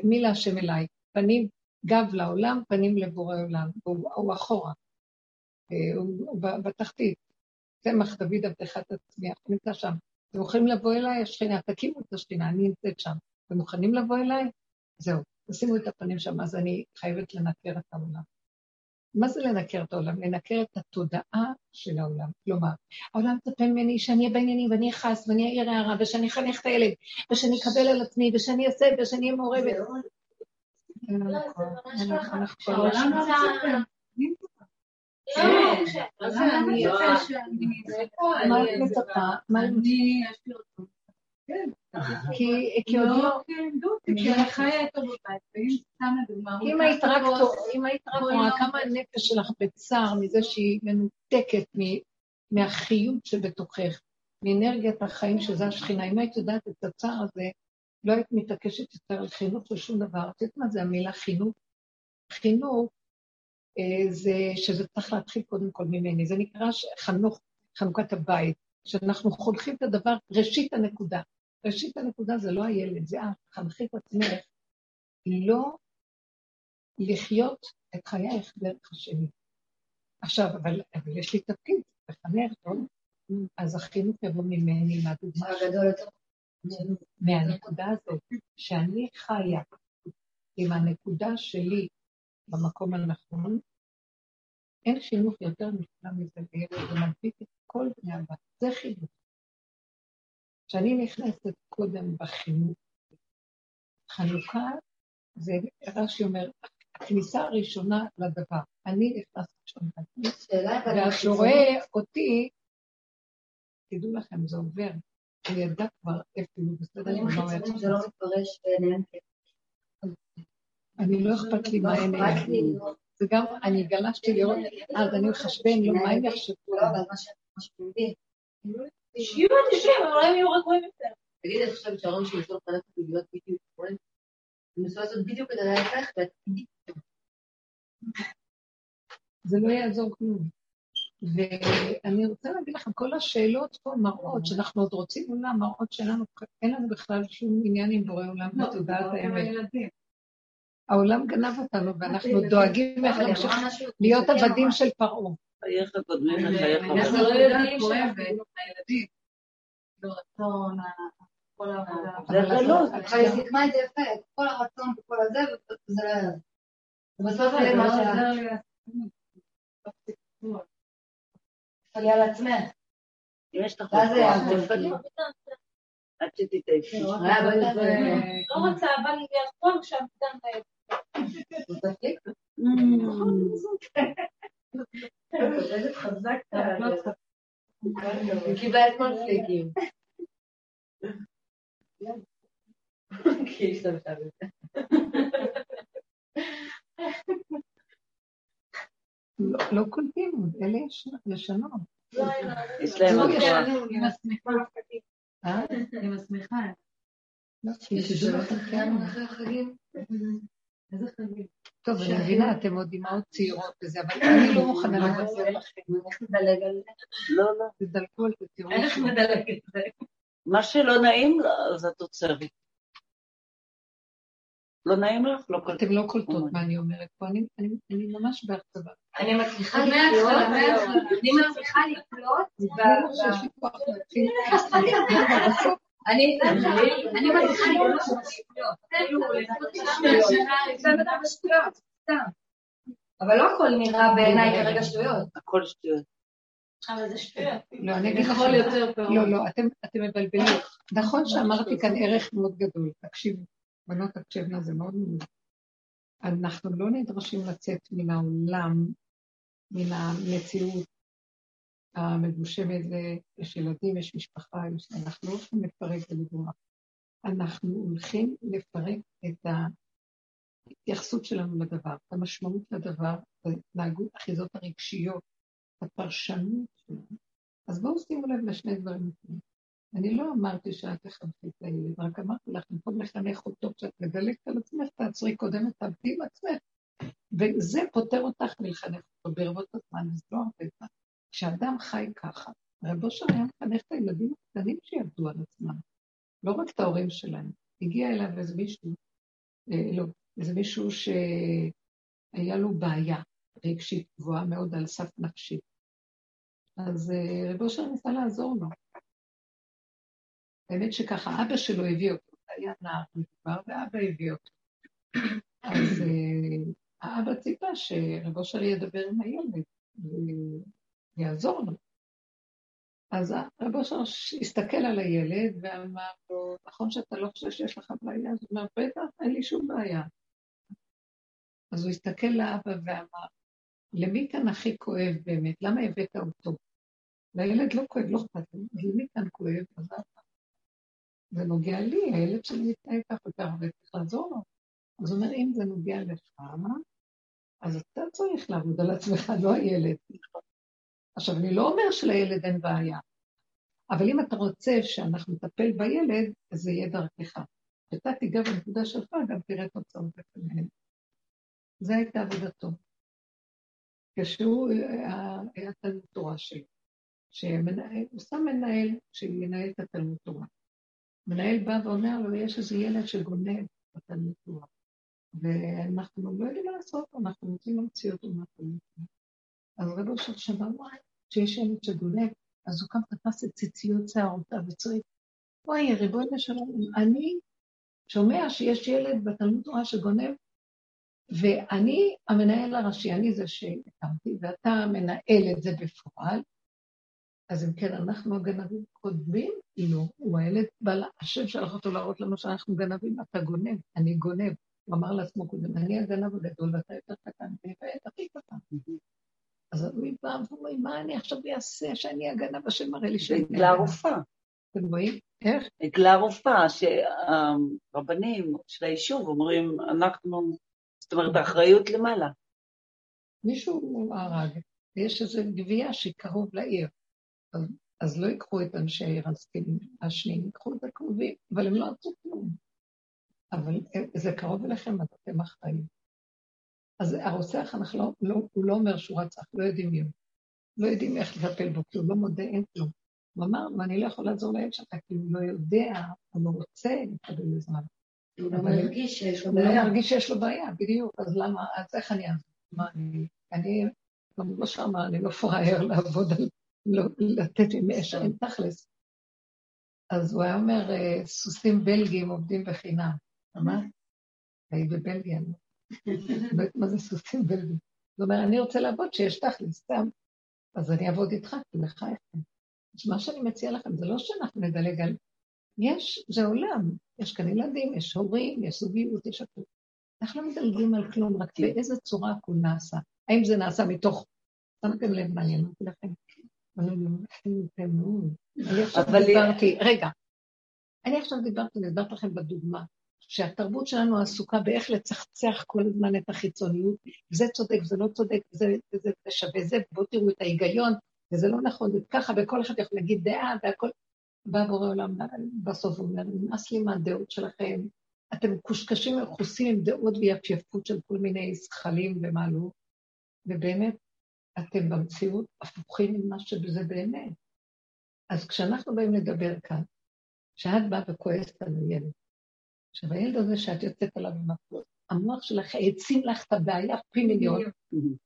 מי להשם אליי? פנים, גב לעולם, פנים לבורא עולם. הוא אחורה. אה, הוא בתחתית. צמח דוד עבדך תצמיח, נמצא שם. אתם יכולים לבוא אליי, השכינה, תקימו את השכינה, אני נמצאת שם. אתם מוכנים לבוא אליי? זהו, תשימו את הפנים שם, אז אני חייבת לנקר את העולם. מה זה לנקר את העולם? לנקר את התודעה של העולם. כלומר, העולם מצפה ממני שאני אהיה בעניינים ואני אכעס ואני אעיר הערה ושאני אחנך את הילד ושאני אקבל על עצמי ושאני אעשה ושאני אהיה מעורבת. מה את מצפה? מה אני... כי עוד לא... כי אני חיה איתו בבית, ואם סתם לדוגמה... אם רואה כמה הנפש שלך בצער מזה שהיא מנותקת מהחיות שבתוכך, מאנרגיית החיים שזה השכינה, אם היית יודעת את הצער הזה, לא היית מתעקשת יותר על חינוך ושום דבר. את יודעת מה זה המילה חינוך? חינוך אה, זה שזה צריך להתחיל קודם כל ממני. זה נקרא חנוך, חנוכת הבית, שאנחנו חונכים את הדבר, ראשית הנקודה. ראשית הנקודה זה לא הילד, זה את, חנכי את עצמך, לא לחיות את חייך דרך השני. עכשיו, אבל, אבל יש לי תפקיד, לחנך, לא? אז החינוך יבוא ממני, מהדוגמה מהנקודה הזאת, שאני חיה עם הנקודה שלי במקום הנכון, אין חינוך יותר נפלא מזה בילד, זה מדביק את כל בני הבת, זה חינוך. כשאני נכנסת קודם בחינוך, חנוכה זה, רש"י אומר, הכניסה הראשונה לדבר. אני נכנס ראשון לדבר. וכשהוא רואה אותי, תדעו לכם, זה עובר. הוא ידע כבר איפה הוא בסדר, אני חושבת שזה לא מתפרש בעיניהם אני לא אכפת לי מה הם זה גם, אני גלשתי לראות, אז אני מחשבן, לא, מה הם יחשבו? לא, אבל מה שאתם יודעים. שיהיו אנשים, אולי הם יהיו רגועים יותר. תגידי, אני חושבת שההורים שלי ניסו לחנך אותי להיות בדיוק כמוהם? הם ניסו לעשות בדיוק את ההפך, זה לא יעזור כלום. ואני רוצה להגיד לכם, כל השאלות פה מראות שאנחנו עוד רוצים עולם, מראות שלנו, אין לנו בכלל שום עניין עם בורא עולם לא, בתודעת לא האמת. העולם גנב אותנו, ואנחנו דואגים איך להמשיך להיות עבדים של פרעה. חייך קודמים לחייך אנחנו לא יודעים שאנחנו הילדים. ברצון, כל העבודה. זה הגלות. היא סיכמה את זה יפה, כל הרצון וכל הזה, וזה לא יעזור. ובסוף זה מה ש... תפעלי על עצמך. אם יש לך כוח, תפעלי. עד שתתעייפי. לא רוצה, בא לי לאכול שם, גם... היא קיבלה את כל פליקים. כי היא השתמשה בזה. לא קולטים, אלה ישנות. יש להם עוד עם השמיכה. אה? עם השמיכה. איזה חגים? טוב, אני מבינה, אתם עוד אימהות צעירות וזה, אבל אני לא מוכנה לבשר לכם. איך נדלג על זה? לא, לא. תדלגו על זה, תראו. איך נדלג על זה? מה שלא נעים, אז את עוצרת. לא נעים לך? לא קולטות. אתם לא קולטות מה אני אומרת פה, אני ממש בהרצבה. אני מצליחה לקלוט, אני מצליחה לקלוט, אני לקלוט, אבל לא הכל נראה בעיניי כרגע שטויות. הכל שטויות. עכשיו איזה שטויות. לא, אני אגיד יכול יותר פעם. לא, לא, אתם, אתם מבלבלים. נכון שאמרתי כאן ערך מאוד גדול, תקשיבו, בנות תקשיבנה, זה מאוד מאוד. אנחנו לא נדרשים לצאת מן העולם, מן המציאות המגושמת, יש ילדים, יש משפחה, יש... אנחנו לא הולכים לפרק ולברוח. אנחנו הולכים לפרק את ההתייחסות שלנו לדבר, את המשמעות לדבר, את ההתנהגות, האחיזות הרגשיות, הפרשנות שלנו. אז בואו שימו לב לשני דברים. אני לא אמרתי שאת תחנכי את הילד, רק אמרתי לך, במקום לחנך אותו, כשאת מדלגת על עצמך, תעצרי קודם, תעבדי עם עצמך. וזה פותר אותך מלחנך אותו ברבות הזמן, אז לא הרבה זמן. כשאדם חי ככה, רב אושר היה מחנך את הילדים הקטנים שיעבדו על עצמם, לא רק את ההורים שלהם. הגיע אליו איזה מישהו, אה, לא, איזה מישהו שהיה לו בעיה רגשית גבוהה מאוד על סף נפשית. אז אה, רב אושר ניסה לעזור לו. האמת שככה, אבא שלו הביא אותו, היה נער מדובר, ואבא הביא אותו. אז אה, האבא ציפה שרב אושר ידבר עם הילד ויעזור לו. אז רב אושר הסתכל על הילד ואמר לו, נכון שאתה לא חושב שיש לך בעיה? אז הוא אומר, בטח, אין לי שום בעיה. אז הוא הסתכל לאבא ואמר, למי כאן הכי כואב באמת? למה הבאת אותו? לילד לא כואב, לא אכפת לי, למי כאן כואב? אז זה נוגע לי, הילד שלי מתנהג כך וכך, וצריך לעזור לו. אז הוא אומר, אם זה נוגע לך, אז אתה צריך לעבוד על עצמך, לא הילד. עכשיו, אני לא אומר שלילד אין בעיה, אבל אם אתה רוצה שאנחנו נטפל בילד, אז זה יהיה דרכך. כשאתה תיגע בנקודה שלך, גם תראה תוצאות בפניהם. זו הייתה עבודתו. כשהוא היה תלמוד תורה שלו, שהוא שם מנהל שינהל את התלמוד תורה. מנהל בא ואומר לו, יש איזה ילד שגונב בתלמוד תורה, ואנחנו לא יודעים מה לעשות, אנחנו רוצים להמציא אותו מהתלמוד תורה. אז רבו של שמע, וואי, שיש ילד שגונב, אז הוא קם תפס את ציציות שערותיו וצריך, וואי, ריבונו שלום, אני שומע שיש ילד בתלמוד תורה שגונב, ואני המנהל הראשי, אני זה שהקמתי, ואתה מנהל את זה בפועל, אז אם כן, אנחנו הגנבים קודמים? לא, הוא הילד, בעל השם שלח אותו להראות לנו שאנחנו גנבים, אתה גונב, אני גונב. הוא אמר לעצמו קודם, אני הגנב הגדול ואתה יותר קטן, ואת הכי קטן. אז הוא בא ואומר, מה אני עכשיו אעשה שאני הגנב, השם מראה לי שאני... עגלה רופאה. אתם רואים? איך? עגלה רופאה, שהרבנים של היישוב אומרים, אנחנו, זאת אומרת, האחריות למעלה. מישהו הרג, ויש איזו גבייה שהיא קרוב לעיר. אז, אז לא ייקחו את אנשי העיר השניים, ייקחו את הקרובים, אבל הם לא עשו כלום. אבל זה קרוב אליכם, אז אתם אחראים. אז הרוצח, אנחנו לא, לא, הוא לא אומר שהוא רצח, לא יודעים מי הוא. לא יודעים איך לטפל בו, כי הוא לא מודה, אין כלום. הוא אמר, ואני לא יכול לעזור לילד שלך, כי הוא לא יודע, הוא לא רוצה לקבל עזרה. הוא לא מרגיש שיש לו הוא לא בעיה. מרגיש שיש לו בעיה, בדיוק, אז למה, אז איך אני אעזור? מה, אני, אני, כמו שאמר, אני לא פראייר לעבוד על, לא, לתת עם אש, אין תכלס. אז הוא היה אומר, אה, סוסים בלגים עובדים בחינם. אמר? היית בבלגיה, לא לא מה זה סוסים בלגים. זאת אומרת, אני רוצה לעבוד שיש תכלס, סתם. אז אני אעבוד איתך, כי לך יש. אז מה שאני מציע לכם, זה לא שאנחנו נדלג על... יש, זה עולם, יש כאן ילדים, יש הורים, יש זוגיות, יש הכול. אנחנו לא מדלגים על כלום, רק באיזה צורה הכול נעשה. האם זה נעשה מתוך... שמתם לב מה אני אמרתי לכם? לא מאוד. אני עכשיו אבל- דיברתי, רגע, אני עכשיו דיברתי, אני דיברתי לכם בדוגמה, שהתרבות שלנו עסוקה באיך לצחצח כל הזמן את החיצוניות, זה צודק, זה לא צודק, זה, זה, זה שווה זה, בואו תראו את ההיגיון, וזה לא נכון, זה ככה, וכל אחד יכול להגיד דעה, והכל... בא בורא עולם בסוף ואומר, נמאס לי מהדעות שלכם, אתם קושקשים מכוסים עם דעות ויפייפות של כל מיני זכלים ומה לא, ובאמת, אתם במציאות הפוכים ממה שבזה באמת. אז כשאנחנו באים לדבר כאן, כשאת באה וכועסת על הילד, עכשיו הילד הזה שאת יוצאת עליו עם הפלוט, המוח שלך העצים לך את הבעיה פי מיליון,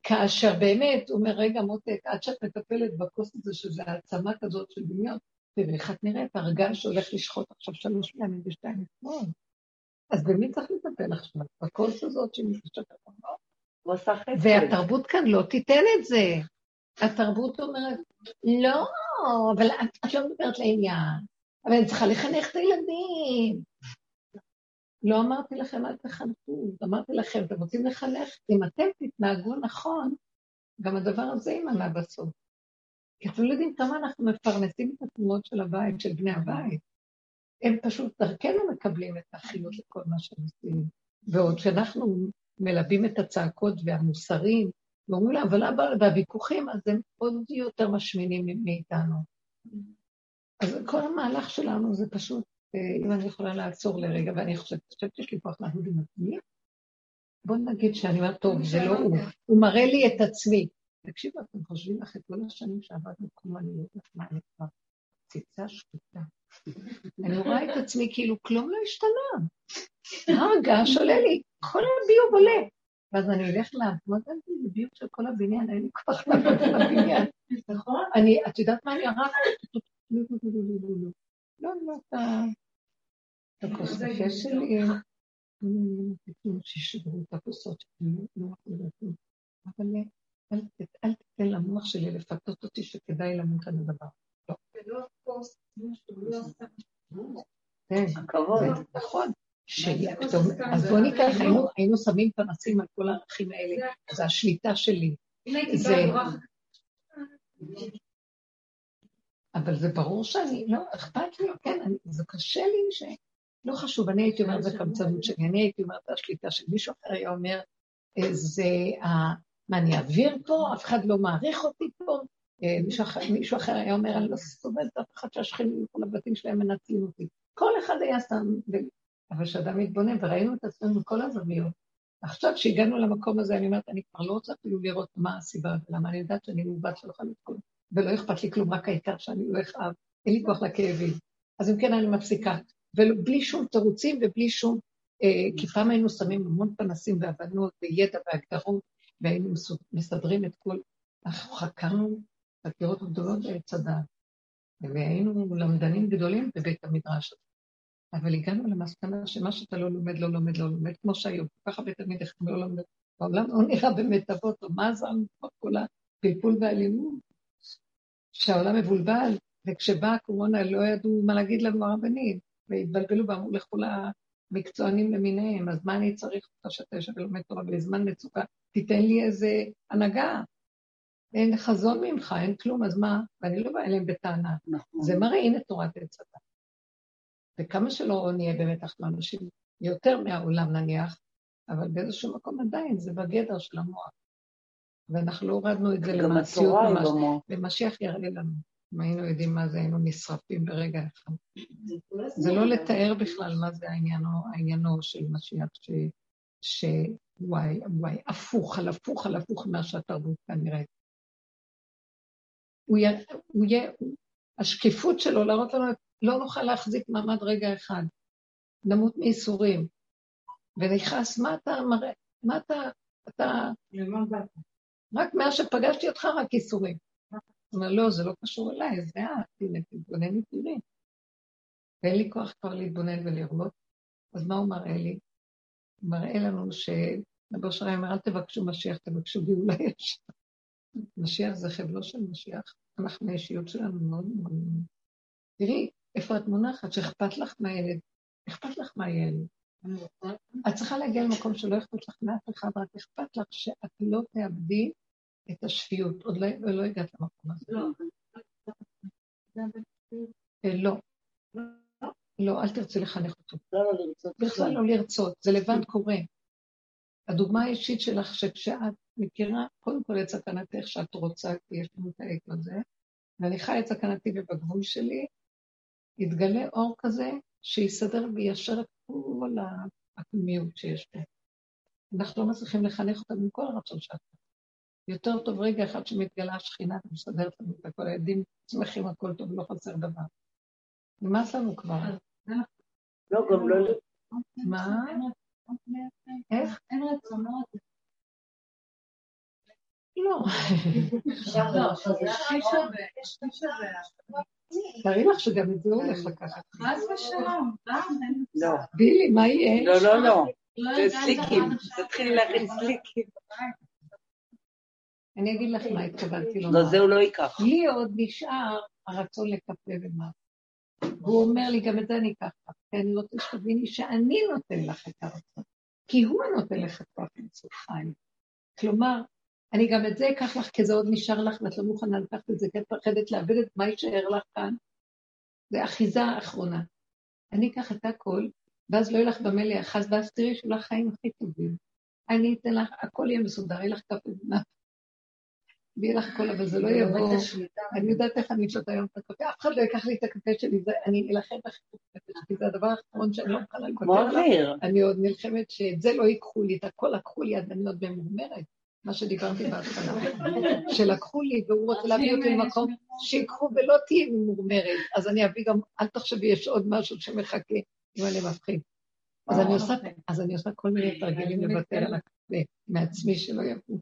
כאשר באמת, הוא אומר, רגע מותק, עד שאת מטפלת בכוס הזה, שזה העצמה כזאת של דמיון, ואיך את נראית, הרגע שהולך לשחוט עכשיו שלוש פעמים ושתיים אתמול. אז במי צריך לטפל עכשיו? בכוס הזאת שמתקשרת. והתרבות כאן לא תיתן את זה. התרבות אומרת, לא, אבל את, את לא מדברת לעניין. אבל אני צריכה לחנך את הילדים. לא אמרתי לכם אל תחנכו, אמרתי לכם, אתם רוצים לחנך? אם אתם תתנהגו נכון, גם הדבר הזה יימנע בסוף. כי אתם לא יודעים כמה אנחנו מפרנסים את התנועות של הבית, של בני הבית. הם פשוט דרכנו מקבלים את החיות לכל מה שהם עושים. ועוד שאנחנו מלבים את הצעקות והמוסרים, ואומרים לה, אבל אבא, והוויכוחים, אז הם עוד יותר משמינים מאיתנו. אז כל המהלך שלנו זה פשוט, אם אני יכולה לעצור לרגע, ואני חושבת, שיש לי כוח לעבוד עם עצמי, בואו נגיד שאני אומרת, טוב, זה לא הוא, הוא מראה לי את עצמי. תקשיבו, אתם חושבים אחרי כל השנים שעבדנו כמו אני לא יודעת מה אני כבר ציצה שקוטה. אני רואה את עצמי כאילו כלום לא השתנה. הרגש עולה לי, כל הביוב עולה. ואז אני אלך לעבוד זה ביוב של כל הבניין, אין לי כוח לעבוד על הבניין. נכון? אני, את יודעת מה אני ערכתי? לא, לא, את הכוס קפה שלי, שישברו את הכוסות שלי, לא אבל אל תיתן למוח שלי לפתות אותי שכדאי למות על הדבר. לא. כן, נכון. אז בואו ניקח, היינו שמים פנסים על כל הערכים האלה, זה השליטה שלי. אבל זה ברור שאני, לא, אכפת לי, כן, זה קשה לי ש... לא חשוב, אני הייתי אומרת, זה קמצנות שלי, אני הייתי אומרת, השליטה של מישהו אחר היה אומר, אה, זה מה, אני אעביר פה? אף אחד לא מעריך אותי פה? אה, מישהו אחר, היה אומר, אני לא סובלת אף אחד שהשכנים ילכו לבתים שלהם מנצלים אותי. כל אחד היה שם, אבל כשאדם מתבונן, וראינו את עצמנו בכל הזוויות. עכשיו שהגענו למקום הזה, אני אומרת, אני כבר לא רוצה אפילו לראות מה הסיבה ולמה אני יודעת שאני מעוות שלך לתקום, ולא אכפת לי כלום, רק העיקר שאני לא אכאב, אין לי כוח לכאבים. אז אם כן, אני מפסיקה. ובלי שום תירוצים ובלי שום... אה, כי פעם היינו שמים המון פנסים והבנות וידע והגדרות, והיינו מסדרים את כל... אנחנו חקרנו חקירות גדולות בעץ הדעת, והיינו למדנים גדולים בבית המדרש. אבל הגענו למסקנה שמה שאתה לא לומד, לא לומד, לא לומד, כמו שהיום, כל כך הרבה תלמידים לא לומד, העולם לא נראה באמת אבות, או מה לנו כל הפלפול והלימוד, שהעולם מבולבל, וכשבאה הקורונה לא ידעו מה להגיד לנו הרבנים, והתבלבלו ואמרו לכו למקצוענים למיניהם, אז מה אני צריך אותך שאתה יושב ולומד תורה בזמן מצוקה? תיתן לי איזה הנהגה. אין חזון ממך, אין כלום, אז מה? ואני לא באה אליהם בטענה. נכון. זה מראה, הנה תורת עץ הדת. וכמה שלא נהיה באמת אנחנו אנשים יותר מהעולם נניח, אבל באיזשהו מקום עדיין זה בגדר של המוח. ואנחנו לא הורדנו את זה למעשיות ממש. ומשיח יראה לנו. אם היינו יודעים מה זה, היינו נשרפים ברגע אחד. זה לא לתאר בכלל מה זה העניינו, העניינו של משיח, ש... ש... וואי, וואי, הפוך על הפוך על הפוך ממה שהתרבות כנראה. הוא יהיה, הוא יהיה, השקיפות שלו להראות לנו, לא נוכל להחזיק מעמד רגע אחד. נמות מייסורים. ונכנס, מה אתה מראה, מה אתה, אתה... רק מאז שפגשתי אותך, רק ייסורים. אומר, לא, זה לא קשור אליי, זה את, הנה, תתבונן ותראי. ואין לי כוח כבר להתבונן ולראות. אז מה הוא מראה לי? הוא מראה לנו ש... רבו שרי אומר, אל תבקשו משיח, תבקשו גאולה יש. משיח זה חבלו של משיח. אנחנו, האישיות שלנו מאוד מאוד... תראי, איפה את מונחת, שאכפת לך מהילד. אכפת לך מהילד. את צריכה להגיע למקום שלא אכפת לך מאף אחד, רק אכפת לך שאת לא תאבדי את השפיות. עוד לא, לא הגעת למקום הזה. לא. אה, לא. לא, אל תרצי לחנך אותו. לא לרצות. בכלל לא לרצות, זה לבד קורה. הדוגמה האישית שלך, שכשאת מכירה, קודם כל את סכנתך שאת רוצה, כי יש לנו את האקו הזה, ואני חיה את סכנתי ובגבול שלי, יתגלה אור כזה שיסדר ויישר את כל הפנימיות שיש פה. אנחנו לא מצליחים לחנך אותם עם כל הרצון שלנו. יותר טוב רגע אחד שמתגלה השכינה ומסדרת לנו את הכל, הילדים שמחים הכל טוב, לא חסר דבר. נמאס לנו כבר. לא, גם לא... מה? איך? אין רצונות. לא. תארי לך שגם את זה הולך לקחת. חס ושלום, לא. בילי, מה יהיה? לא, לא, לא. זה סליקים. תתחילי להכין סליקים. אני אגיד לך מה התכוונתי לומר. לא, זה הוא לא ייקח. לי עוד נשאר הרצון לקפה ומה. והוא אומר לי, גם את זה אני אקח לך, כי אני רוצה שתביני שאני נותן לך את הרצון. כי הוא נותן לך את כוח אינסוף חיים. כלומר, אני גם את זה אקח לך, כי זה עוד נשאר לך, ואת לא מוכנה לקחת את זה, כי את מפחדת לאבד את מה יישאר לך כאן. זה אחיזה אחרונה. אני אקח את הכל, ואז לא יהיה לך במה להיאחז, ואז תראי שיהיו לך חיים הכי טובים. אני אתן לך, הכל יהיה מסודר, יהיה לך כף. ויהיה לך הכל, אבל זה לא יבוא. אני יודעת איך אני שותה היום את הקפה, אף אחד לא ייקח לי את הקפה שלי, אני אלחם בחיפוש כי זה הדבר האחרון שאני לא מוכנה כמו אוויר. אני עוד נלחמת שאת זה לא ייקחו לי, את הכל לקחו לי, אז אני עוד ממורמרת. מה שדיברתי בהתחלה, שלקחו לי והוא רוצה להביא אותי למקום שיקחו ולא תהיי ממורמרת, אז אני אביא גם, אל תחשבי, יש עוד משהו שמחכה, אם אני מפחיד. אז אני עושה, אז אני עושה כל מיני תרגילים לוותר על הקפה מעצמי שלא יבוא.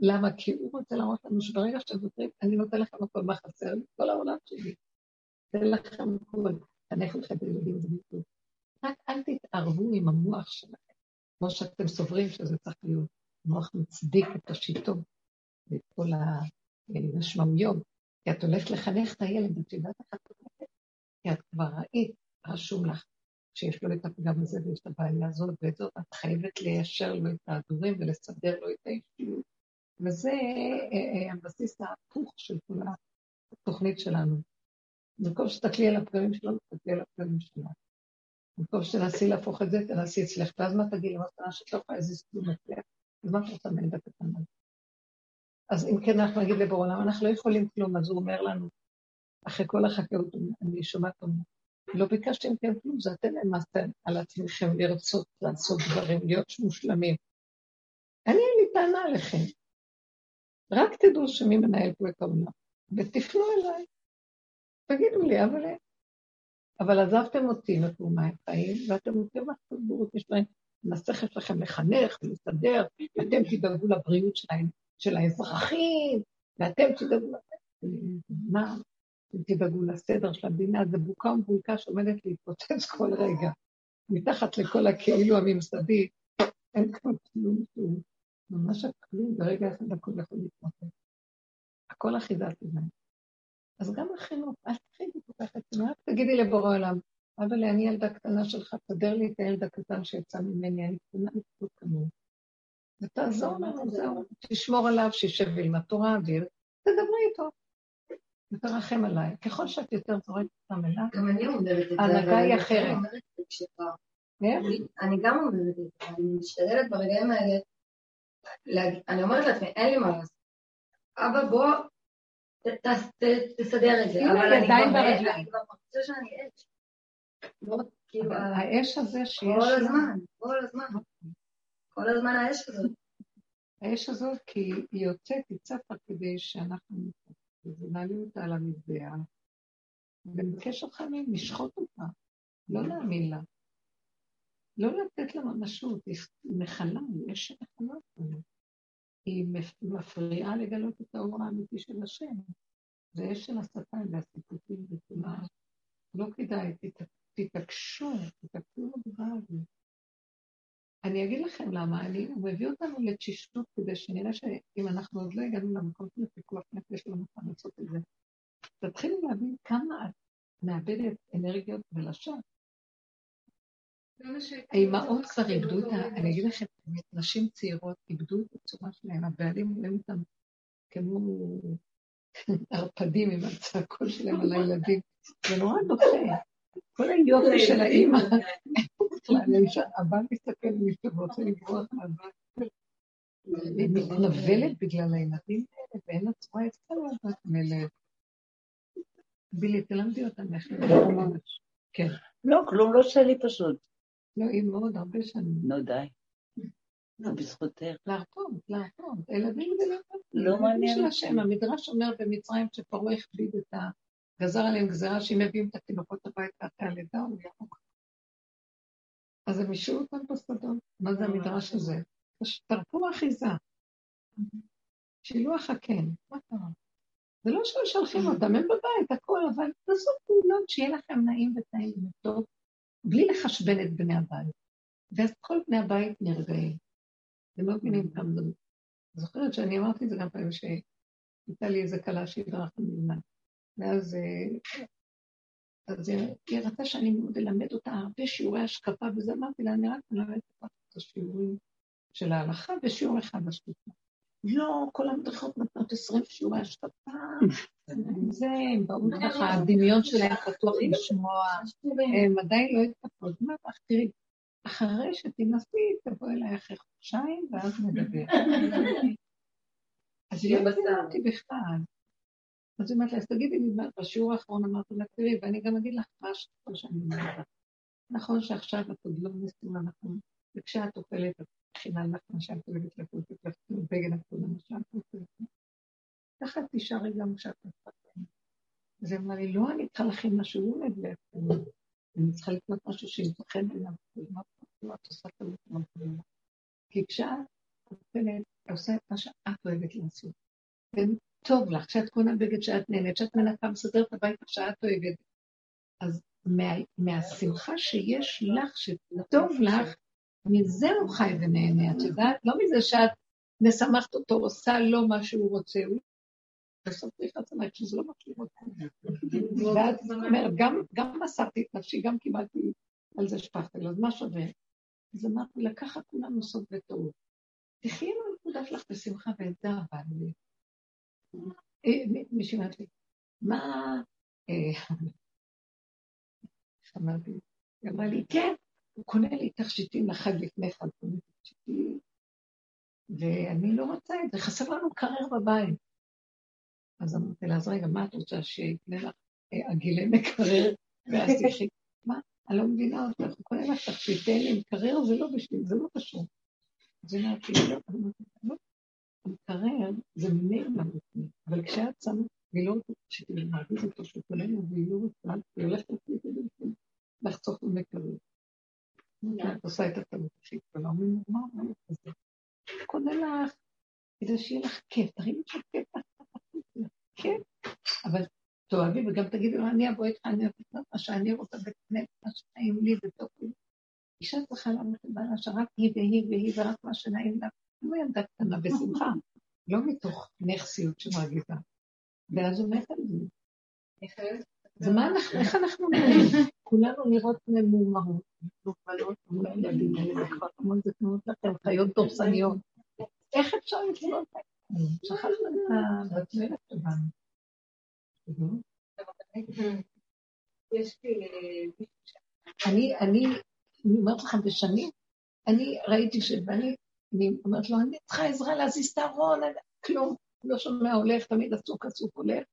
למה? כי הוא רוצה להראות לנו שברגע שתוותרים, אני נותן לכם הכל מה חסר לי, כל העולם שלי. אתן לכם הכל, תנך לכם את הילדים וביקור. רק אל תתערבו עם המוח שלכם, כמו שאתם סוברים שזה צריך להיות. המוח מצדיק את השיטות ואת כל המשמעויות. כי את הולכת לחנך את הילד, את יודעת איך את הולכת? כי את כבר ראית, רשום לך, שיש לו את הפגם הזה ויש את הבעיה הזאת ואת זאת, את חייבת ליישר לו את ההדורים ולסדר לו את האישיות. וזה אה, אה, הבסיס ההפוך של כל התוכנית שלנו. במקום שתסתכלי על הפגמים שלנו, תסתכלי על הפגמים שלנו. במקום שתנסי להפוך את זה, תנסי אצלך, ואז מה תגידי למסקנה שאת לא יכולה איזה סיכוי מצליח? אז מה את רוצה מהילד הקטן הזה? אז אם כן, אנחנו נגיד לבורא עולם, אנחנו לא יכולים כלום, אז הוא אומר לנו, אחרי כל החקלאות, אני שומעת אותו, לא ביקשתם כן כלום, זה אתם למעשה על עצמכם לרצות לעשות דברים, להיות מושלמים. אני אין לי טענה עליכם. רק תדעו שמי מנהל פה את העולם, ותפנו אליי. תגידו לי, אבל... אבל עזבתם אותי נתנו מהחיים, ואתם רוצים לעשות בורות משלהם. השכל שלכם לחנך ולסדר, ואתם תדאגו לבריאות שלהם, של האזרחים, ואתם תדאגו... מה? אתם תדאגו לסדר של המדינה, זה בוקה ומבולקה שעומדת להתפוצץ כל רגע. מתחת לכל הכאילו הממסדי, אין כבר כלום שהוא ממש הכלום, ברגע אחד הכל יכול להתמוטט. הכל אחיזת עיניים. אז גם החינוך, אל תחידי כל כך את רק תגידי לבורא עולם, אבל אני ילדה קטנה שלך, תדר לי את הילד הקטן שיצא ממני, אני קטנה לפחות כמוהו. ותעזור לנו, זהו, תשמור עליו, שישב וילמד תורה, ותדברי איתו. ותרחם עליי. ככל שאת יותר זורקת אותם אליו, גם אני אומרת את זה. ההנהגה היא אחרת. אני גם אומרת את זה, אני משתדלת ברגעים האלה, אני אומרת לעצמי, אין לי מה לעשות. אבא, בוא, תסדר את זה. אבל אני כבר מרגישה שאני אש. כאילו, האש הזה שיש... כל הזמן, כל הזמן. כל הזמן האש הזאת. האש הזאת, כי היא יוצאת, היא צפה כדי שאנחנו נעלים אותה על המזבח, ונבקש אותך מהם לשחוט אותה, לא להאמין לה. לא לתת לה ממשות, היא מכלה, אש שמכלה אותנו. היא מפריעה לגלות את האור האמיתי של השם. זה אש של השטן והסיפוטים וכולם. לא כדאי, תתעקשו, תתעקשו בדבר הזה. אני אגיד לכם למה, אני, הוא מביא אותנו לתשישות כדי שנראה שאם אנחנו עוד לא הגענו למקום של פיקוח נפש, לא נוכל לעשות את זה. תתחילו להבין כמה את מאבדת אנרגיות ולשון. האימהות כבר איבדו את ה... אני אגיד לכם, נשים צעירות איבדו את הצורה שלהן, הבעלים רואים אותם כמו ערפדים עם הצעקות שלהם על הילדים. זה נורא דוחה. כל היופי של האימא, הבא מסתכל מישהו ורוצה לברוח מהבית. היא מתנבלת בגלל הילדים האלה, ואין לה צורה יצאה לדעת מלך. בילי, תלמדי אותם איך לדבר. כן. לא, כלום לא שלי פשוט. לא, היא מאוד הרבה שנים. נו, די. לא, בזכותך. להרפות, להרפות. הילדים זה להרפות. לא מעניין. של השם, המדרש אומר במצרים שפרעה הכביד את ה... גזר עליהם גזירה שאם מביאים את התינוקות הביתה אחרי הלידה, הוא ירוק. אז הם השאירו אותם בשדות. מה זה המדרש הזה? תרפו אחיזה. שילוח הקן, מה קרה? זה לא שהם שולחים אותם, הם בבית, הכל, אבל תעשו פעולות שיהיה לכם נעים וטעים וטוב, בלי לחשבן את בני הבית. ואז כל בני הבית נרגעים. אתם לא מבינים כמה זה זוכרת שאני אמרתי את זה גם פעמים שהייתה לי איזה כלה שהדרכנו מזמן. ואז אה, אז היא ראתה שאני מאוד אלמד אותה הרבה שיעורי השקפה, וזה אמרתי לה, אני רק מלמדת את השיעורים של ההלכה ושיעור אחד בשקפה. לא, כל המדריכות נותנות עשרים שיעורי השקפה, זה, באו ככה, הדמיון שלהם פתוח לשמוע, הם עדיין לא התפתחו. אז אמרת לך, תראי, אחרי שתנסי, תבוא אליי אחרי חודשיים, ואז נדבר. אז היא לא אותי בכלל. אז היא אומרת לה, אז תגידי לי, בשיעור האחרון אמרתי לה, תראי, ואני גם אגיד לך מה שאני אומרת. נכון שעכשיו את עוד לא מסתימה נכון, וכשאת אוכלת, את מכינה לך מה שאת אוהבת לקום, בגן הכול, מה שאת אוכלת. ככה תישארי גם כשאת מפתחת. אז היא אמרה לי, לא, אני צריכה להכין משהו עומד אני צריכה לקנות משהו שימצא חן בעיניו. את עושה מאוד גדולה. כי כשאת עושה את מה שאת אוהבת לעשות. טוב לך, כשאת קונה בגד שאת נהנית, שאת מנקה מסדרת הבית שאת אוהבת. אז מה, מהשמחה שיש לך, שטוב לך, מזה הוא חי ונהנה, את יודעת? לא מזה שאת משמחת אותו, עושה לו מה שהוא רוצה. בסוף צריך לעצמך שזה לא מה שהוא רוצה. ואת אומרת, גם מסרתי את נפשי, גם קיבלתי על זה שפכתי אז מה שווה? אז אמרתי, לקחת כולנו סוד וטעות. תחי עם הנקודה שלך בשמחה ואת זה אבל. אה, מישהי אמרת לי, מה... אה, אמרתי, היא אמרה לי, כן, הוא קונה לי תכשיטים לחג לפני חג, ואני לא רוצה את זה, חסר לנו קרר בבית. אז אמרתי לה, אז רגע, מה את רוצה, שיקנה לך אה, עגילי מקרר, ואז תקחי, מה? אני לא מבינה אותך, הוא קונה לך תכשיטי מקרר, זה לא בשביל, זה לא קשור. אז היא אמרת לי, לא, מקרר זה ממילא בפנים, אבל כשאת שמה, והיא לא רוצה שתלמד אותו שהוא קונה והיא לא רוצה, היא הולכת להחליט את זה לחצוך במקרר. את עושה את הטעות הכי גדולה, אומרים, מה אומרת כזה? קונה לך, כדי שיהיה לך כיף, תראי לי שאת כיף לך, כן, אבל תאהבי וגם תגידי לו, אני אבוא איתך, אני אבוא איתך, מה שאני רוצה בקנה, מה שנעים לי וטוב לי. אישה צריכה לעמוד לבעלה שרק היא והיא והיא ורק מה שנעים לה. כמו ילדה קטנה בשמחה, לא מתוך נכסיות שמרגיזה. ואז הוא מת על זה. זה מה אנחנו, איך אנחנו נראים? כולנו נראות ממומרות, מוגבלות, מול הילדים האלה, וכבר המון זה תנועות לכם, חיות דורסניות. איך אפשר לקנות להם? אני, אני, אומרת לכם, בשנים, אני ראיתי שבני אני אומרת לו, אני צריכה עזרה להזיז את הארון, כלום, לא שומע, הולך, תמיד עסוק, עסוק, הולך.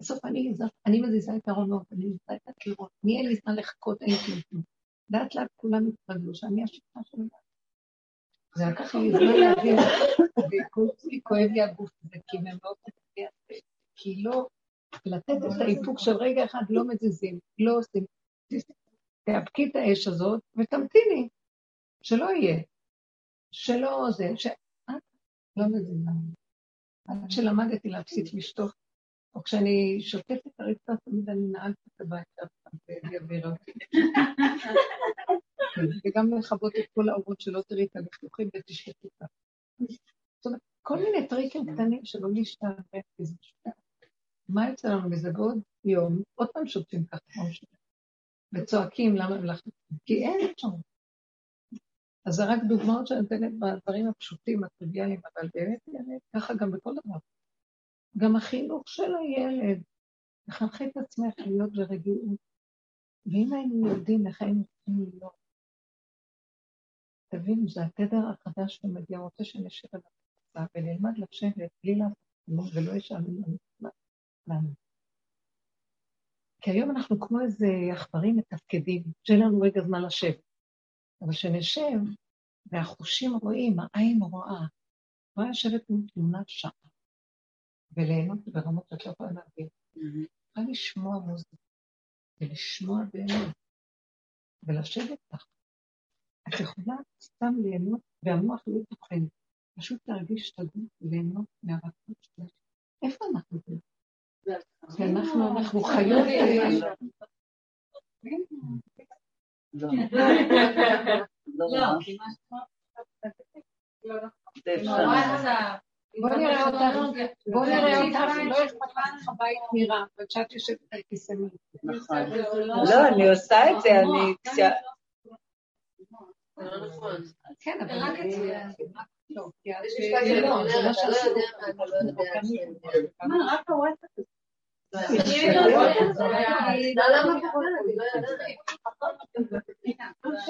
בסוף אני, אני מזיזה את הארונות, אני מזיזה את הקירות, מי אין לי זמן לחכות, אין לי כלום. לאט לאט כולם התרגלו שאני השאלה של זה. לקח לי זמן להבין, וכולי כואב לי הגוף הזה, כי הם מתקדמים, כי לא, לתת את האיפוק של רגע אחד לא מזיזים, לא עושים. תאבקי את האש הזאת ותמתיני, שלא יהיה. שלא זה, שאת לא מבינה. עד שלמדתי להפסיק לשתות, או כשאני שוטפת את הרצפה, תמיד אני נעלת את הבית ואלי אוויר וגם לכבות את כל האורות שלא תראי את הלכלוכים ותשתתו אותה. זאת אומרת, כל מיני טריקים קטנים שלא להשתערב, כי זה שטח. מה יוצא לנו מזה? בעוד יום, עוד פעם שוטפים ככה, וצועקים למה הם לחצים, כי אין אפשרות. אז זה רק דוגמאות שאני נותנת בדברים הפשוטים, הטריוויאליים, אבל באמת, ככה גם בכל דבר. גם החינוך של הילד, לחנכי את עצמך להיות ברגיעות. ואם היינו יודעים איך היינו צריכים להיות, תבינו, זה התדר החדש שמגיע, רוצה שנשב על הקבוצה ונלמד לשבת בלי לעשות ולא ישאלו לנו. כי היום אנחנו כמו איזה עכברים מתפקדים, שאין לנו רגע זמן לשבת. אבל כשנשב, והחושים רואים, העין רואה, רואה לשבת עם תמונת שעה, וליהנות ברמות שאת לא יכולה להבין. יכולה לשמוע מוזיקה, ולשמוע באמת, ולשבת לך. את יכולה סתם ליהנות, והמוח לא תוכל, פשוט להרגיש את הגוף וליהנות מהרצון שלך. איפה אנחנו? כי אנחנו, אנחנו חיות... לא. לא, לא. זה אפשר. בוא נראה אותך, בוא נראה אותך, לא אכפת לך בית נראה, וכשאת יושבת על כיסא. נכון. לא, אני עושה את זה, אני... כן, אבל... רק אצלי. לא, יש לא, לא לא לא יודע מה, רק. לא, לא יודעת.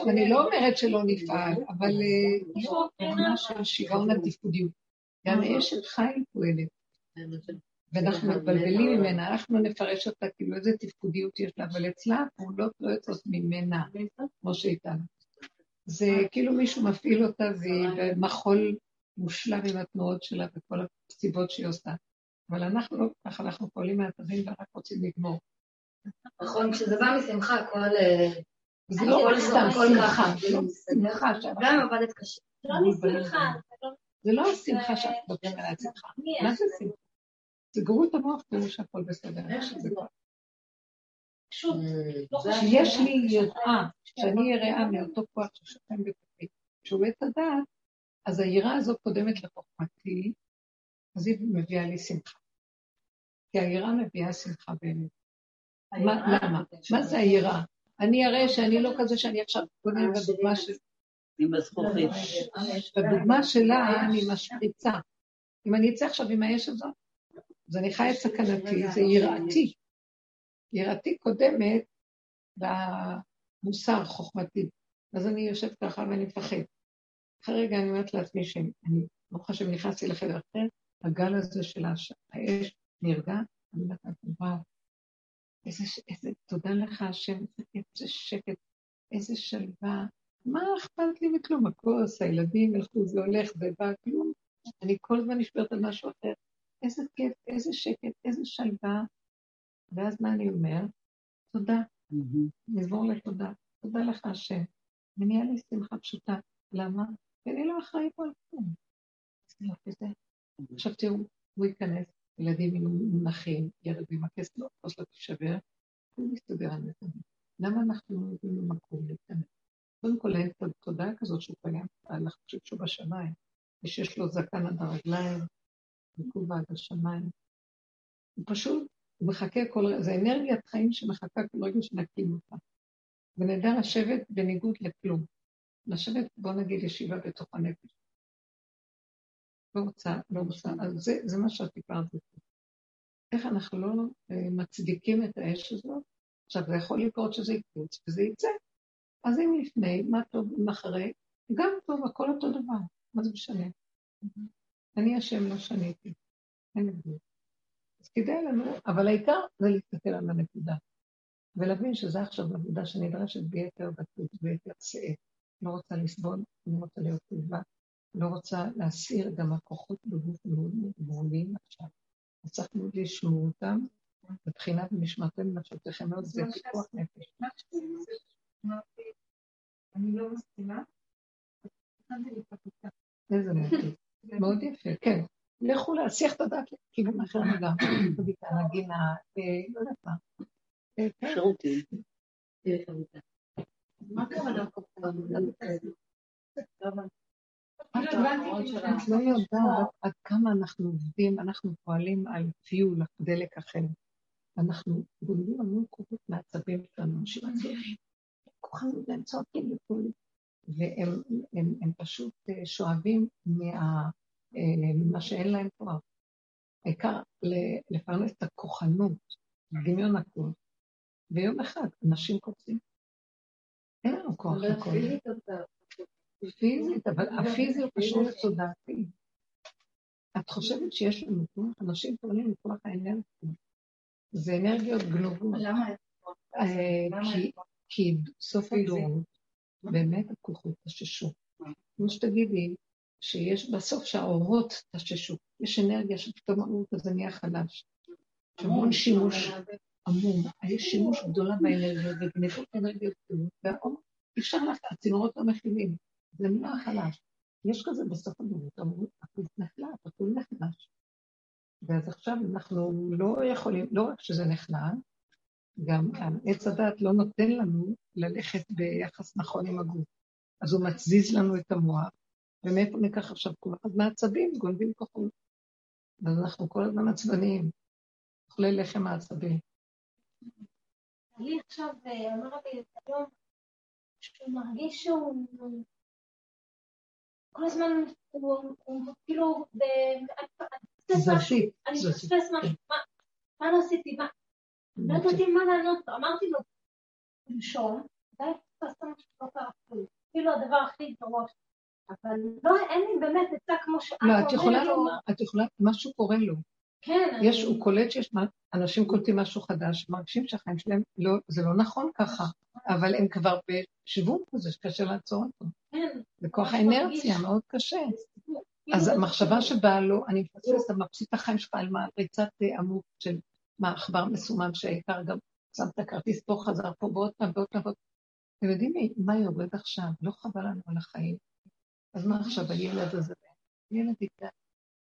אני לא אומרת שלא נפעל, אבל אה, לא. ברמה של שיגעון התפקודיות. גם אשת חיל פועלת, ואנחנו מתבלבלים ממנה, אנחנו נפרש אותה כאילו איזה תפקודיות יש לה, אבל אצלה הפעולות לא יוצאות ממנה, כמו שאיתנו. זה כאילו מישהו מפעיל אותה והיא במחול מושלם עם התנועות שלה וכל הסיבות שהיא עושה. אבל אנחנו לא ככה, אנחנו פועלים מהתווים ורק רוצים לגמור. נכון, כשזה בא משמחה, הכל... אה, זה לא הכל סתם שמחה, זה לא. שמחה. גם עבדת קשה. לא משמחה. זה לא השמחה שאנחנו מדברים עליה שמחה. מה זה שמחה? סגרו את המוח, תראו שהכל בסדר. כבר. פשוט. כשיש לי יראה, שאני יראה מאותו כוח ששוכן בתוכי, שהוא עץ הדעת, אז היראה הזו קודמת לחוכמתי, אז היא מביאה לי שמחה. כי היראה מביאה שמחה באמת. מה- למה? מה זה היראה? אני אראה שאני לא כזה שאני עכשיו קונה בדוגמה של... עם הזכוכית. בדוגמה שלה אני משפריצה. אם אני אצא עכשיו עם האש הזאת, אז אני חיה את סכנתי, זה יראתי. יראתי קודמת במוסר חוכמתי. אז אני יושבת ככה ואני מפחד. אחרי רגע אני אומרת לעצמי שאני, ברוך השם נכנסתי לחדר אחר, הגל הזה של האש נרגע, אני אומרת לעצמי, וואו, איזה, איזה, תודה לך השם, איזה שקט, איזה שלווה, מה אכפת לי מכלום? הכוס, הילדים ילכו, זה הולך, זה בא, כלום. אני כל הזמן נשברת על משהו אחר. איזה כיף, איזה שקט, איזה שלווה. ואז מה אני אומר? תודה. נעבור לתודה. תודה לך, השם. ונהיה לי שמחה פשוטה. למה? כי אני לא אחראית פה על כלום. זה. עכשיו תראו, הוא ייכנס, ילדים יהיו מונחים, ילד עם הכסף לא, הכוס לא תישבר, הוא מסתדר על זה. למה אנחנו לא נותנים לו מקום להיכנס? קודם כל אין פה תודעה כזאת שהוא קיים, אנחנו חושבים שהוא בשמיים, ושיש לו זקן עד הרגליים, וכובע עד השמיים. הוא פשוט, מחכה כל רגע, זה אנרגיית חיים שמחכה כל רגע שנקים אותה. ונדע לשבת בניגוד לכלום. לשבת, בוא נגיד, ישיבה בתוך הנפש. לא רוצה, לא רוצה. אז זה, זה מה שאת דיברת. איך אנחנו לא אה, מצדיקים את האש הזאת? עכשיו, זה יכול לקרות שזה יקפוץ וזה יצא. אז אם לפני, מה טוב, אם אחרי, גם טוב, הכל אותו דבר, מה זה משנה? אני השם לא שניתי, אין הבדל. אז כדאי לנו, אבל העיקר זה להסתכל על הנקודה, ולהבין שזו עכשיו עבודה שנדרשת ביתר דקות, ביתר שאה. לא רוצה לסבול, לא רוצה להיות טובה, לא רוצה להסיר גם הכוחות בגוף מאוד גבוליים עכשיו. אז צריך מאוד לשמור אותם, מבחינת ונשמרתם נפשותיכם מאוד, זה פיקוח נפש. אמרתי, אני לא מסכימה. התחלתי לפקודה. איזה מוטיב. מאוד יפה, כן. לכו להסיח את הדעת לכיוון אחר לגמרי. מוזיקה, נגינה, אה, לא יודעת מה. אה, כן. שירותים. מה הכוונה? את לא יודעת עד כמה אנחנו עובדים, אנחנו פועלים על פיול, דלק אחר. אנחנו גונבים המון כוחות מעצבים שלנו, כוחנות והם צועקים וכולי. והם הם, הם פשוט אה, שואבים מה, אה, ממה שאין להם כוח. העיקר לפרנס את הכוחנות, דמיון הכוח. ויום אחד אנשים קוצים. אין לנו כוח לכל זה. פיזית, אבל הפיזי הוא קשור לתודעתי. את חושבת שיש לנו כוח? אנשים פועלים מכוח האנרגיה. זה אנרגיות גנובות. למה? אה, למה כי- כי סוף הדורות, באמת הכוחות תששו. כמו שתגידי, שיש בסוף שהאורות תששו. יש אנרגיה שפתאום האור כזה נהיה חלש. המון שימוש עמום. יש שימוש גדולה באנרגיות וגנבות אנרגיות גדולות, והאור, אי אפשר לעשות, הצינורות לא מכילים. זה נהיה חלש. יש כזה בסוף הדורות, אמרו, הכול נחלש, הכול נחלש. ואז עכשיו אנחנו לא יכולים, לא רק שזה נחלש, גם עץ הדת לא נותן לנו ללכת ביחס נכון עם הגוף. אז הוא מצזיז לנו את המוח, ומאיפה ניקח עכשיו כוח? אז מעצבים גונבים כוחות. אז אנחנו כל הזמן עצבניים, אוכלי לחם העצבים. אני עכשיו אה, אמרתי היום שהוא מרגיש שהוא כל הזמן הוא כאילו זזית. אני מפספס משהו, מה לא עשיתי, מה? לא ידעתי מה לענות, אמרתי לו, לנשום, די פספסת משהו לא קרה כאילו הדבר הכי גרוע. אבל לא, אין לי באמת עצה כמו שאת אומרת. לא, את יכולה לומר, את יכולה, משהו קורה לו. כן. יש, הוא קולט שיש, אנשים קולטים משהו חדש, מרגישים שהחיים שלהם, לא, זה לא נכון ככה, אבל הם כבר בשיווק כזה שקשה לעצור אותו. כן. זה כוח האנרציה, מאוד קשה. אז המחשבה שבאה לו, אני מפספסת, מפסיד את החיים שלך על ריצת עמוק של מה, עכבר מסומם שהעיקר גם שם את הכרטיס פה, חזר פה, ועוד פעם, ועוד פעם. אתם יודעים מה יורד עכשיו? לא חבל לנו על החיים. אז מה עכשיו, הילד הזה? ילד יגדל,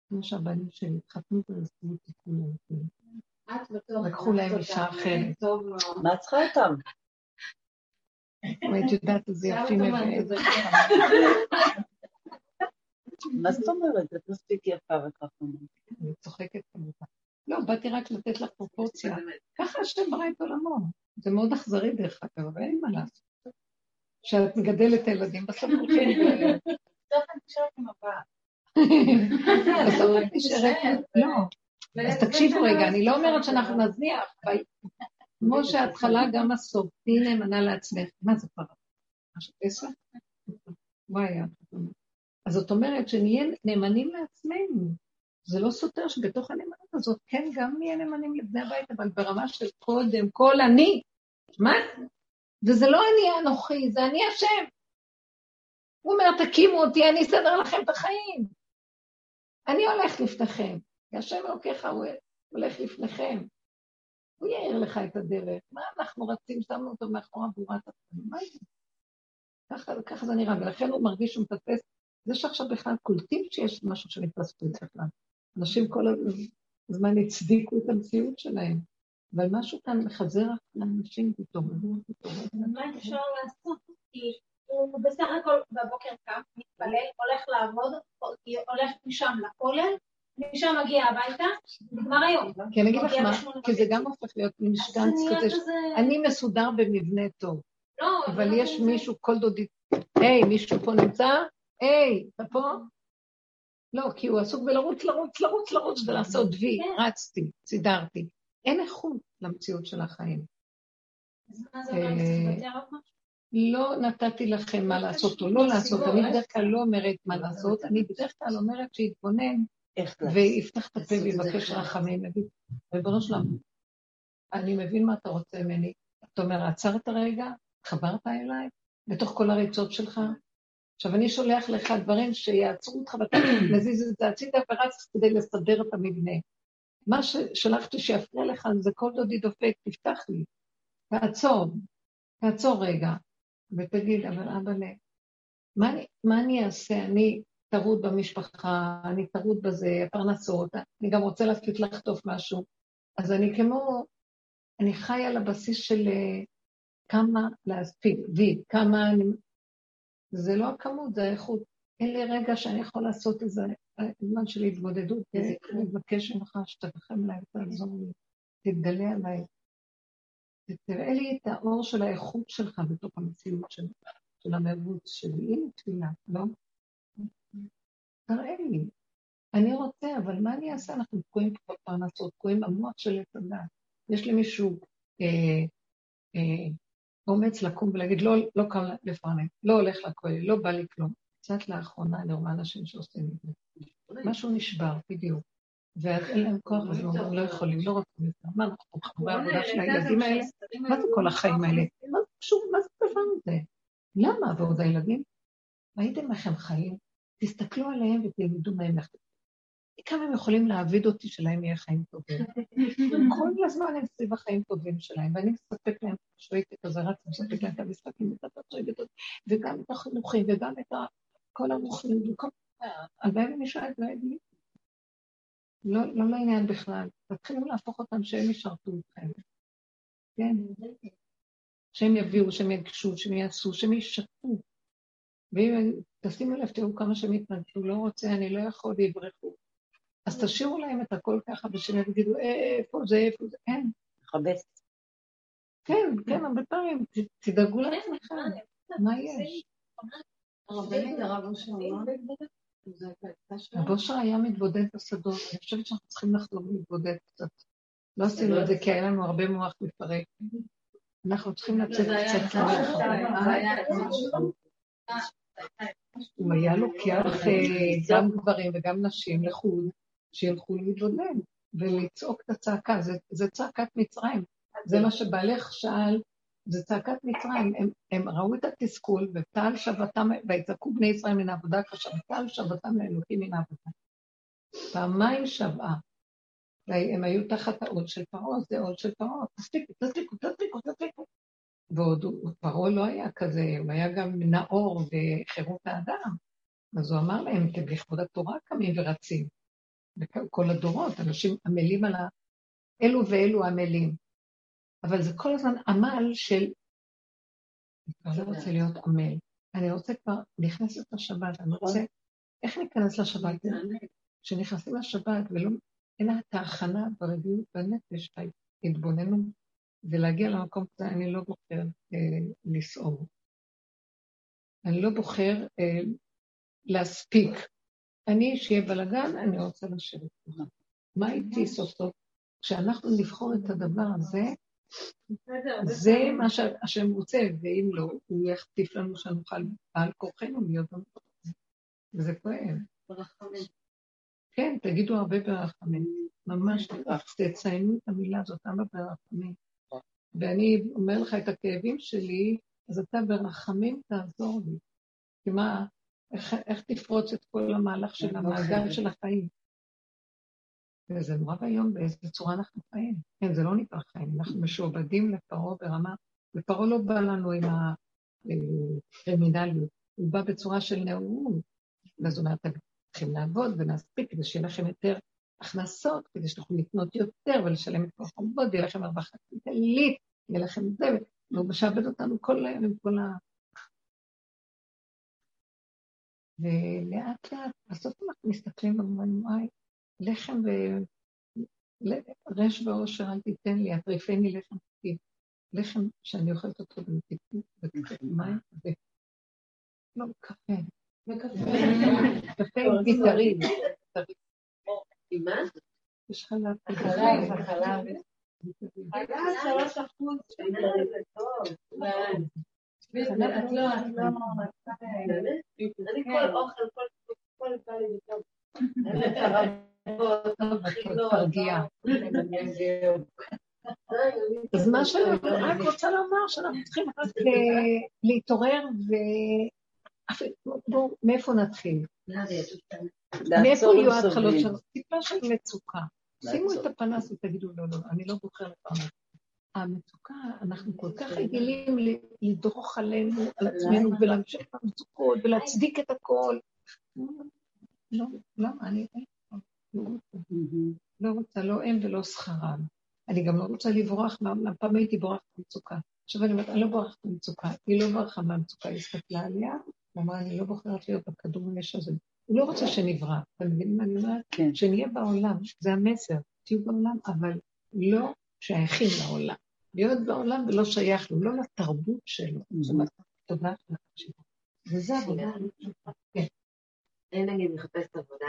כמו שהבנים שלי התחתנו ועשו אותי כולם. לקחו להם אישה אחרת. מה צריכה אותם? את יודעת איזה יפים הם מה זאת אומרת? את מספיק יפה וחכמה. אני צוחקת כמובן. לא, באתי רק לתת לך פרופורציה. ככה השם ברא את עולמו. זה מאוד אכזרי דרך אגב, אבל אין מה לעשות. כשאת מגדלת את הילדים, בסוף הולכים ו... בסוף אני נשארת עם הבאה. בסוף את נשארת... לא. אז תקשיבו רגע, אני לא אומרת שאנחנו נזניח, אבל כמו שההתחלה גם הסוף, תהיי נאמנה לעצמך. מה זה כבר? משהו פסח? וואי, אז זאת אומרת שנהיה נאמנים לעצמנו. זה לא סותר שבתוך הנאמנות הזאת כן גם נהיה נאמנים לבני הבית, אבל ברמה של קודם כל אני. מה? וזה לא אני אנוכי, זה אני השם. הוא אומר, תקימו אותי, אני אסדר לכם את החיים. אני הולך לפניכם, כי השם אלוקיך הוא הולך לפניכם. הוא יאיר לך את הדרך. מה אנחנו רצים, שמנו אותו מאחורי בורת החיים? מה זה? ככה, ככה זה נראה, ולכן הוא מרגיש שהוא מטפס. זה שעכשיו בכלל קולטים שיש משהו של התפספות בכלל. אנשים כל הזמן הצדיקו את המציאות שלהם, אבל משהו כאן מחזר לאנשים פתאום. מה אפשר לעשות? כי הוא בסך הכל בבוקר קם, מתפלל, הולך לעבוד, הולך משם לכולל, משם מגיע הביתה, נגמר היום. כי אני אגיד לך מה, כי זה גם הופך להיות שגנץ כזה, אני מסודר במבנה טוב, לא, אבל לא יש מישהו, כל דודי, היי, מישהו פה נמצא? היי, אתה פה? לא, כי הוא עסוק בלרוץ, לרוץ, לרוץ, לרוץ ולעשות וי, כן. רצתי, סידרתי. אין איכות למציאות של החיים. אה, לא נתתי לכם מה לעשות או לא לעשות, אני בדרך כלל לא אומרת מה לעשות, אני בדרך כלל אומרת שיתבונן ויפתח את הפה ויבקש רחמים, יגיד, ריבונו שלם, אני מבין מה אתה רוצה ממני. אתה אומר, עצרת רגע, חברת אליי, בתוך כל הריצות שלך, עכשיו, אני שולח לך דברים שיעצרו אותך ואתה מזיז את זה הצידה ורץ כדי לסדר את המבנה. מה ששלחתי שיפריע לך זה כל דודי דופק, תפתח לי, תעצור, תעצור רגע, ותגיד, אבל אבא, מה, מה אני אעשה? אני טרוד במשפחה, אני טרוד בזה, הפרנסות, אני גם רוצה להספיק לחטוף משהו. אז אני כמו, אני חי על הבסיס של אה, כמה להספיק, וי, כמה אני זה לא הכמות, זה האיכות. אין לי רגע שאני יכול לעשות איזה זמן של התבודדות, אני מבקש ממך שתרחם עליי ותעזור לי, תתגלה עליי. ותראה לי את האור של האיכות שלך בתוך המציאות של, של המרוץ שלי. הנה תפילה, לא? תראה לי. אני רוצה, אבל מה אני אעשה? אנחנו תקועים פה בפרנסות, תקועים במוח של עץ הדת. יש לי מישהו אה, אה, אומץ לקום ולהגיד, לא, לא קם לפרנס, לא הולך לכולל, לא בא לי כלום. קצת לאחרונה אני רואה אנשים שעושים את זה. משהו נשבר, בדיוק. ואין להם כוח, אז הם לא יכולים, לא רוצים יותר. מה, אנחנו חברי העבודה של הילדים האלה? מה זה כל החיים האלה? מה זה פשוט, מה זה הדבר הזה? למה? ועוד הילדים? ראיתם איך הם חיים? תסתכלו עליהם ותלמדו מהם איך כמה הם יכולים להעביד אותי שלהם יהיה חיים טובים. כל הזמן הם סביב החיים טובים שלהם, ואני מספק להם את השוויקת הזה, רק מספק להם את המשחקים, את הזאת, וגם את החינוכים, וגם את כל הרוחים, וכל... הלוואי ומישהו היה דואג לי. לא, לא לעניין בכלל. תתחילו להפוך אותם שהם ישרתו אתכם. כן. שהם יביאו, שהם יגשו, שהם יעשו, שהם ישתפו. ואם תשימו לב, תראו כמה שהם התנגדו, לא רוצה, אני לא יכול, ויברחו. אז תשאירו להם את הכל ככה בשם ותגידו, "אה, איפה זה, איפה זה, אין. מכבס. כן, כן, הרבה פעמים, תדאגו לעצמכם, מה יש? הרבנית, הרב אושר. רב אושר היה מתבודד בשדות, אני חושבת שאנחנו צריכים לחזור להתבודד קצת. לא עשינו את זה כי היה לנו הרבה מוח לפרק. אנחנו צריכים לצאת קצת לרחוב. זה היה אצלנו. הוא היה לוקח אה, גם גברים וגם נשים לחו"ל, שילכו להתבודד ולצעוק את הצעקה, זה, זה צעקת מצרים. זה מה שבעלך שאל, זה צעקת מצרים. הם, הם ראו את התסכול, וטל שבתם, ויצעקו בני ישראל מן העבודה הקשה, וטל שבתם לאלוקים מן העבודה. פעמיים שבעה. והם היו תחת העול של פרעה, זה עול של פרעה, תספיקו, תספיקו, תספיקו, תספיקו. ועוד פרעה לא היה כזה, הוא היה גם נאור וחירות האדם. אז הוא אמר להם, אתם לכבוד התורה קמים ורצים. וכל הדורות, אנשים עמלים על ה... אלו ואלו עמלים. אבל זה כל הזמן עמל של... אני כבר לא רוצה להיות עמל. אני רוצה כבר, נכנסת לשבת, אני רוצה... איך ניכנס לשבת? כשנכנסים לשבת ולא... אין את ההכנה ברביעות בנפש, ההתבוננות, ולהגיע למקום כזה, אני לא בוחר אה, לסעור. אני לא בוחר אה, להספיק. אני, שיהיה בלאגן, אני רוצה לשבת. מה איתי סוף סוף? כשאנחנו נבחור את הדבר הזה, זה מה שהשם רוצה, ואם לא, הוא יחטיף לנו שנוכל בעל כורחנו להיות במקום הזה. וזה כואב. כן, תגידו הרבה ברחמים. ממש תציינו את המילה הזאת, למה ברחמים? ואני אומר לך את הכאבים שלי, אז אתה ברחמים תעזור לי. כי מה, איך, איך תפרוץ את כל המהלך של המעגל של החיים? וזה נורא ואיום באיזה צורה אנחנו חיים. כן, זה לא נקרא חיים, אנחנו משועבדים לפרעה ברמה, ופרעה לא בא לנו עם הקרימינליות, הוא בא בצורה של נאורות. אז הוא אומר, אתם צריכים לעבוד ונספיק כדי שיהיה לכם יותר הכנסות, כדי שתוכלו לקנות יותר ולשלם את כל החובות, ויהיה לכם הרווחה כלכלית, יהיה לכם זה, והוא משעבד אותנו כל היום עם כל ה... ולאט לאט, בסוף אנחנו מסתכלים ואומרים, וואי, לחם ו... רש ועושר אל תיתן לי, אטריפני לחם חכי. לחם שאני אוכלת אותו במתיקות, ומים, ו... לא, קפה. קפה עם ביטרים. עם מה? יש חלב. חלב, חלב. שלוש אחוז. את לא, את לא. אני כל אוכל, כל- כל בא לי בטוב. אז מה שאני רק רוצה לומר, שאנחנו צריכים רק אה, להתעורר ו... בואו, מאיפה נתחיל? מאיפה יהיו ההתחלות. שלנו? טיפה של מצוקה. שימו את הפנס ותגידו, לא, לא, אני לא בוחר לפרנס. המצוקה, אנחנו כל כך רגילים לדרוך עלינו, על עצמנו, ולהמשיך במצוקות, ולהצדיק את הכל. לא, למה? אני לא רוצה. לא רוצה, לא הם ולא שכרם. אני גם לא רוצה לברוח מהעולם. פעם הייתי בורחת ממצוקה. עכשיו אני אומרת, אני לא בורחת ממצוקה. היא לא ברחה מהמצוקה, היא הסתכלה עליה, ואמרה, אני לא בוחרת להיות בכדור האש הזה. הוא לא רוצה שנברא. אתם מבינים מה אני אומרת? כן. שנהיה בעולם, זה המסר. תהיו בעולם, אבל לא שייכים לעולם. להיות בעולם ולא שייך לו, לא לתרבות שלו. זאת אומרת, תודה שלך. וזה עבודה. כן. אני נגיד מחפשת עבודה,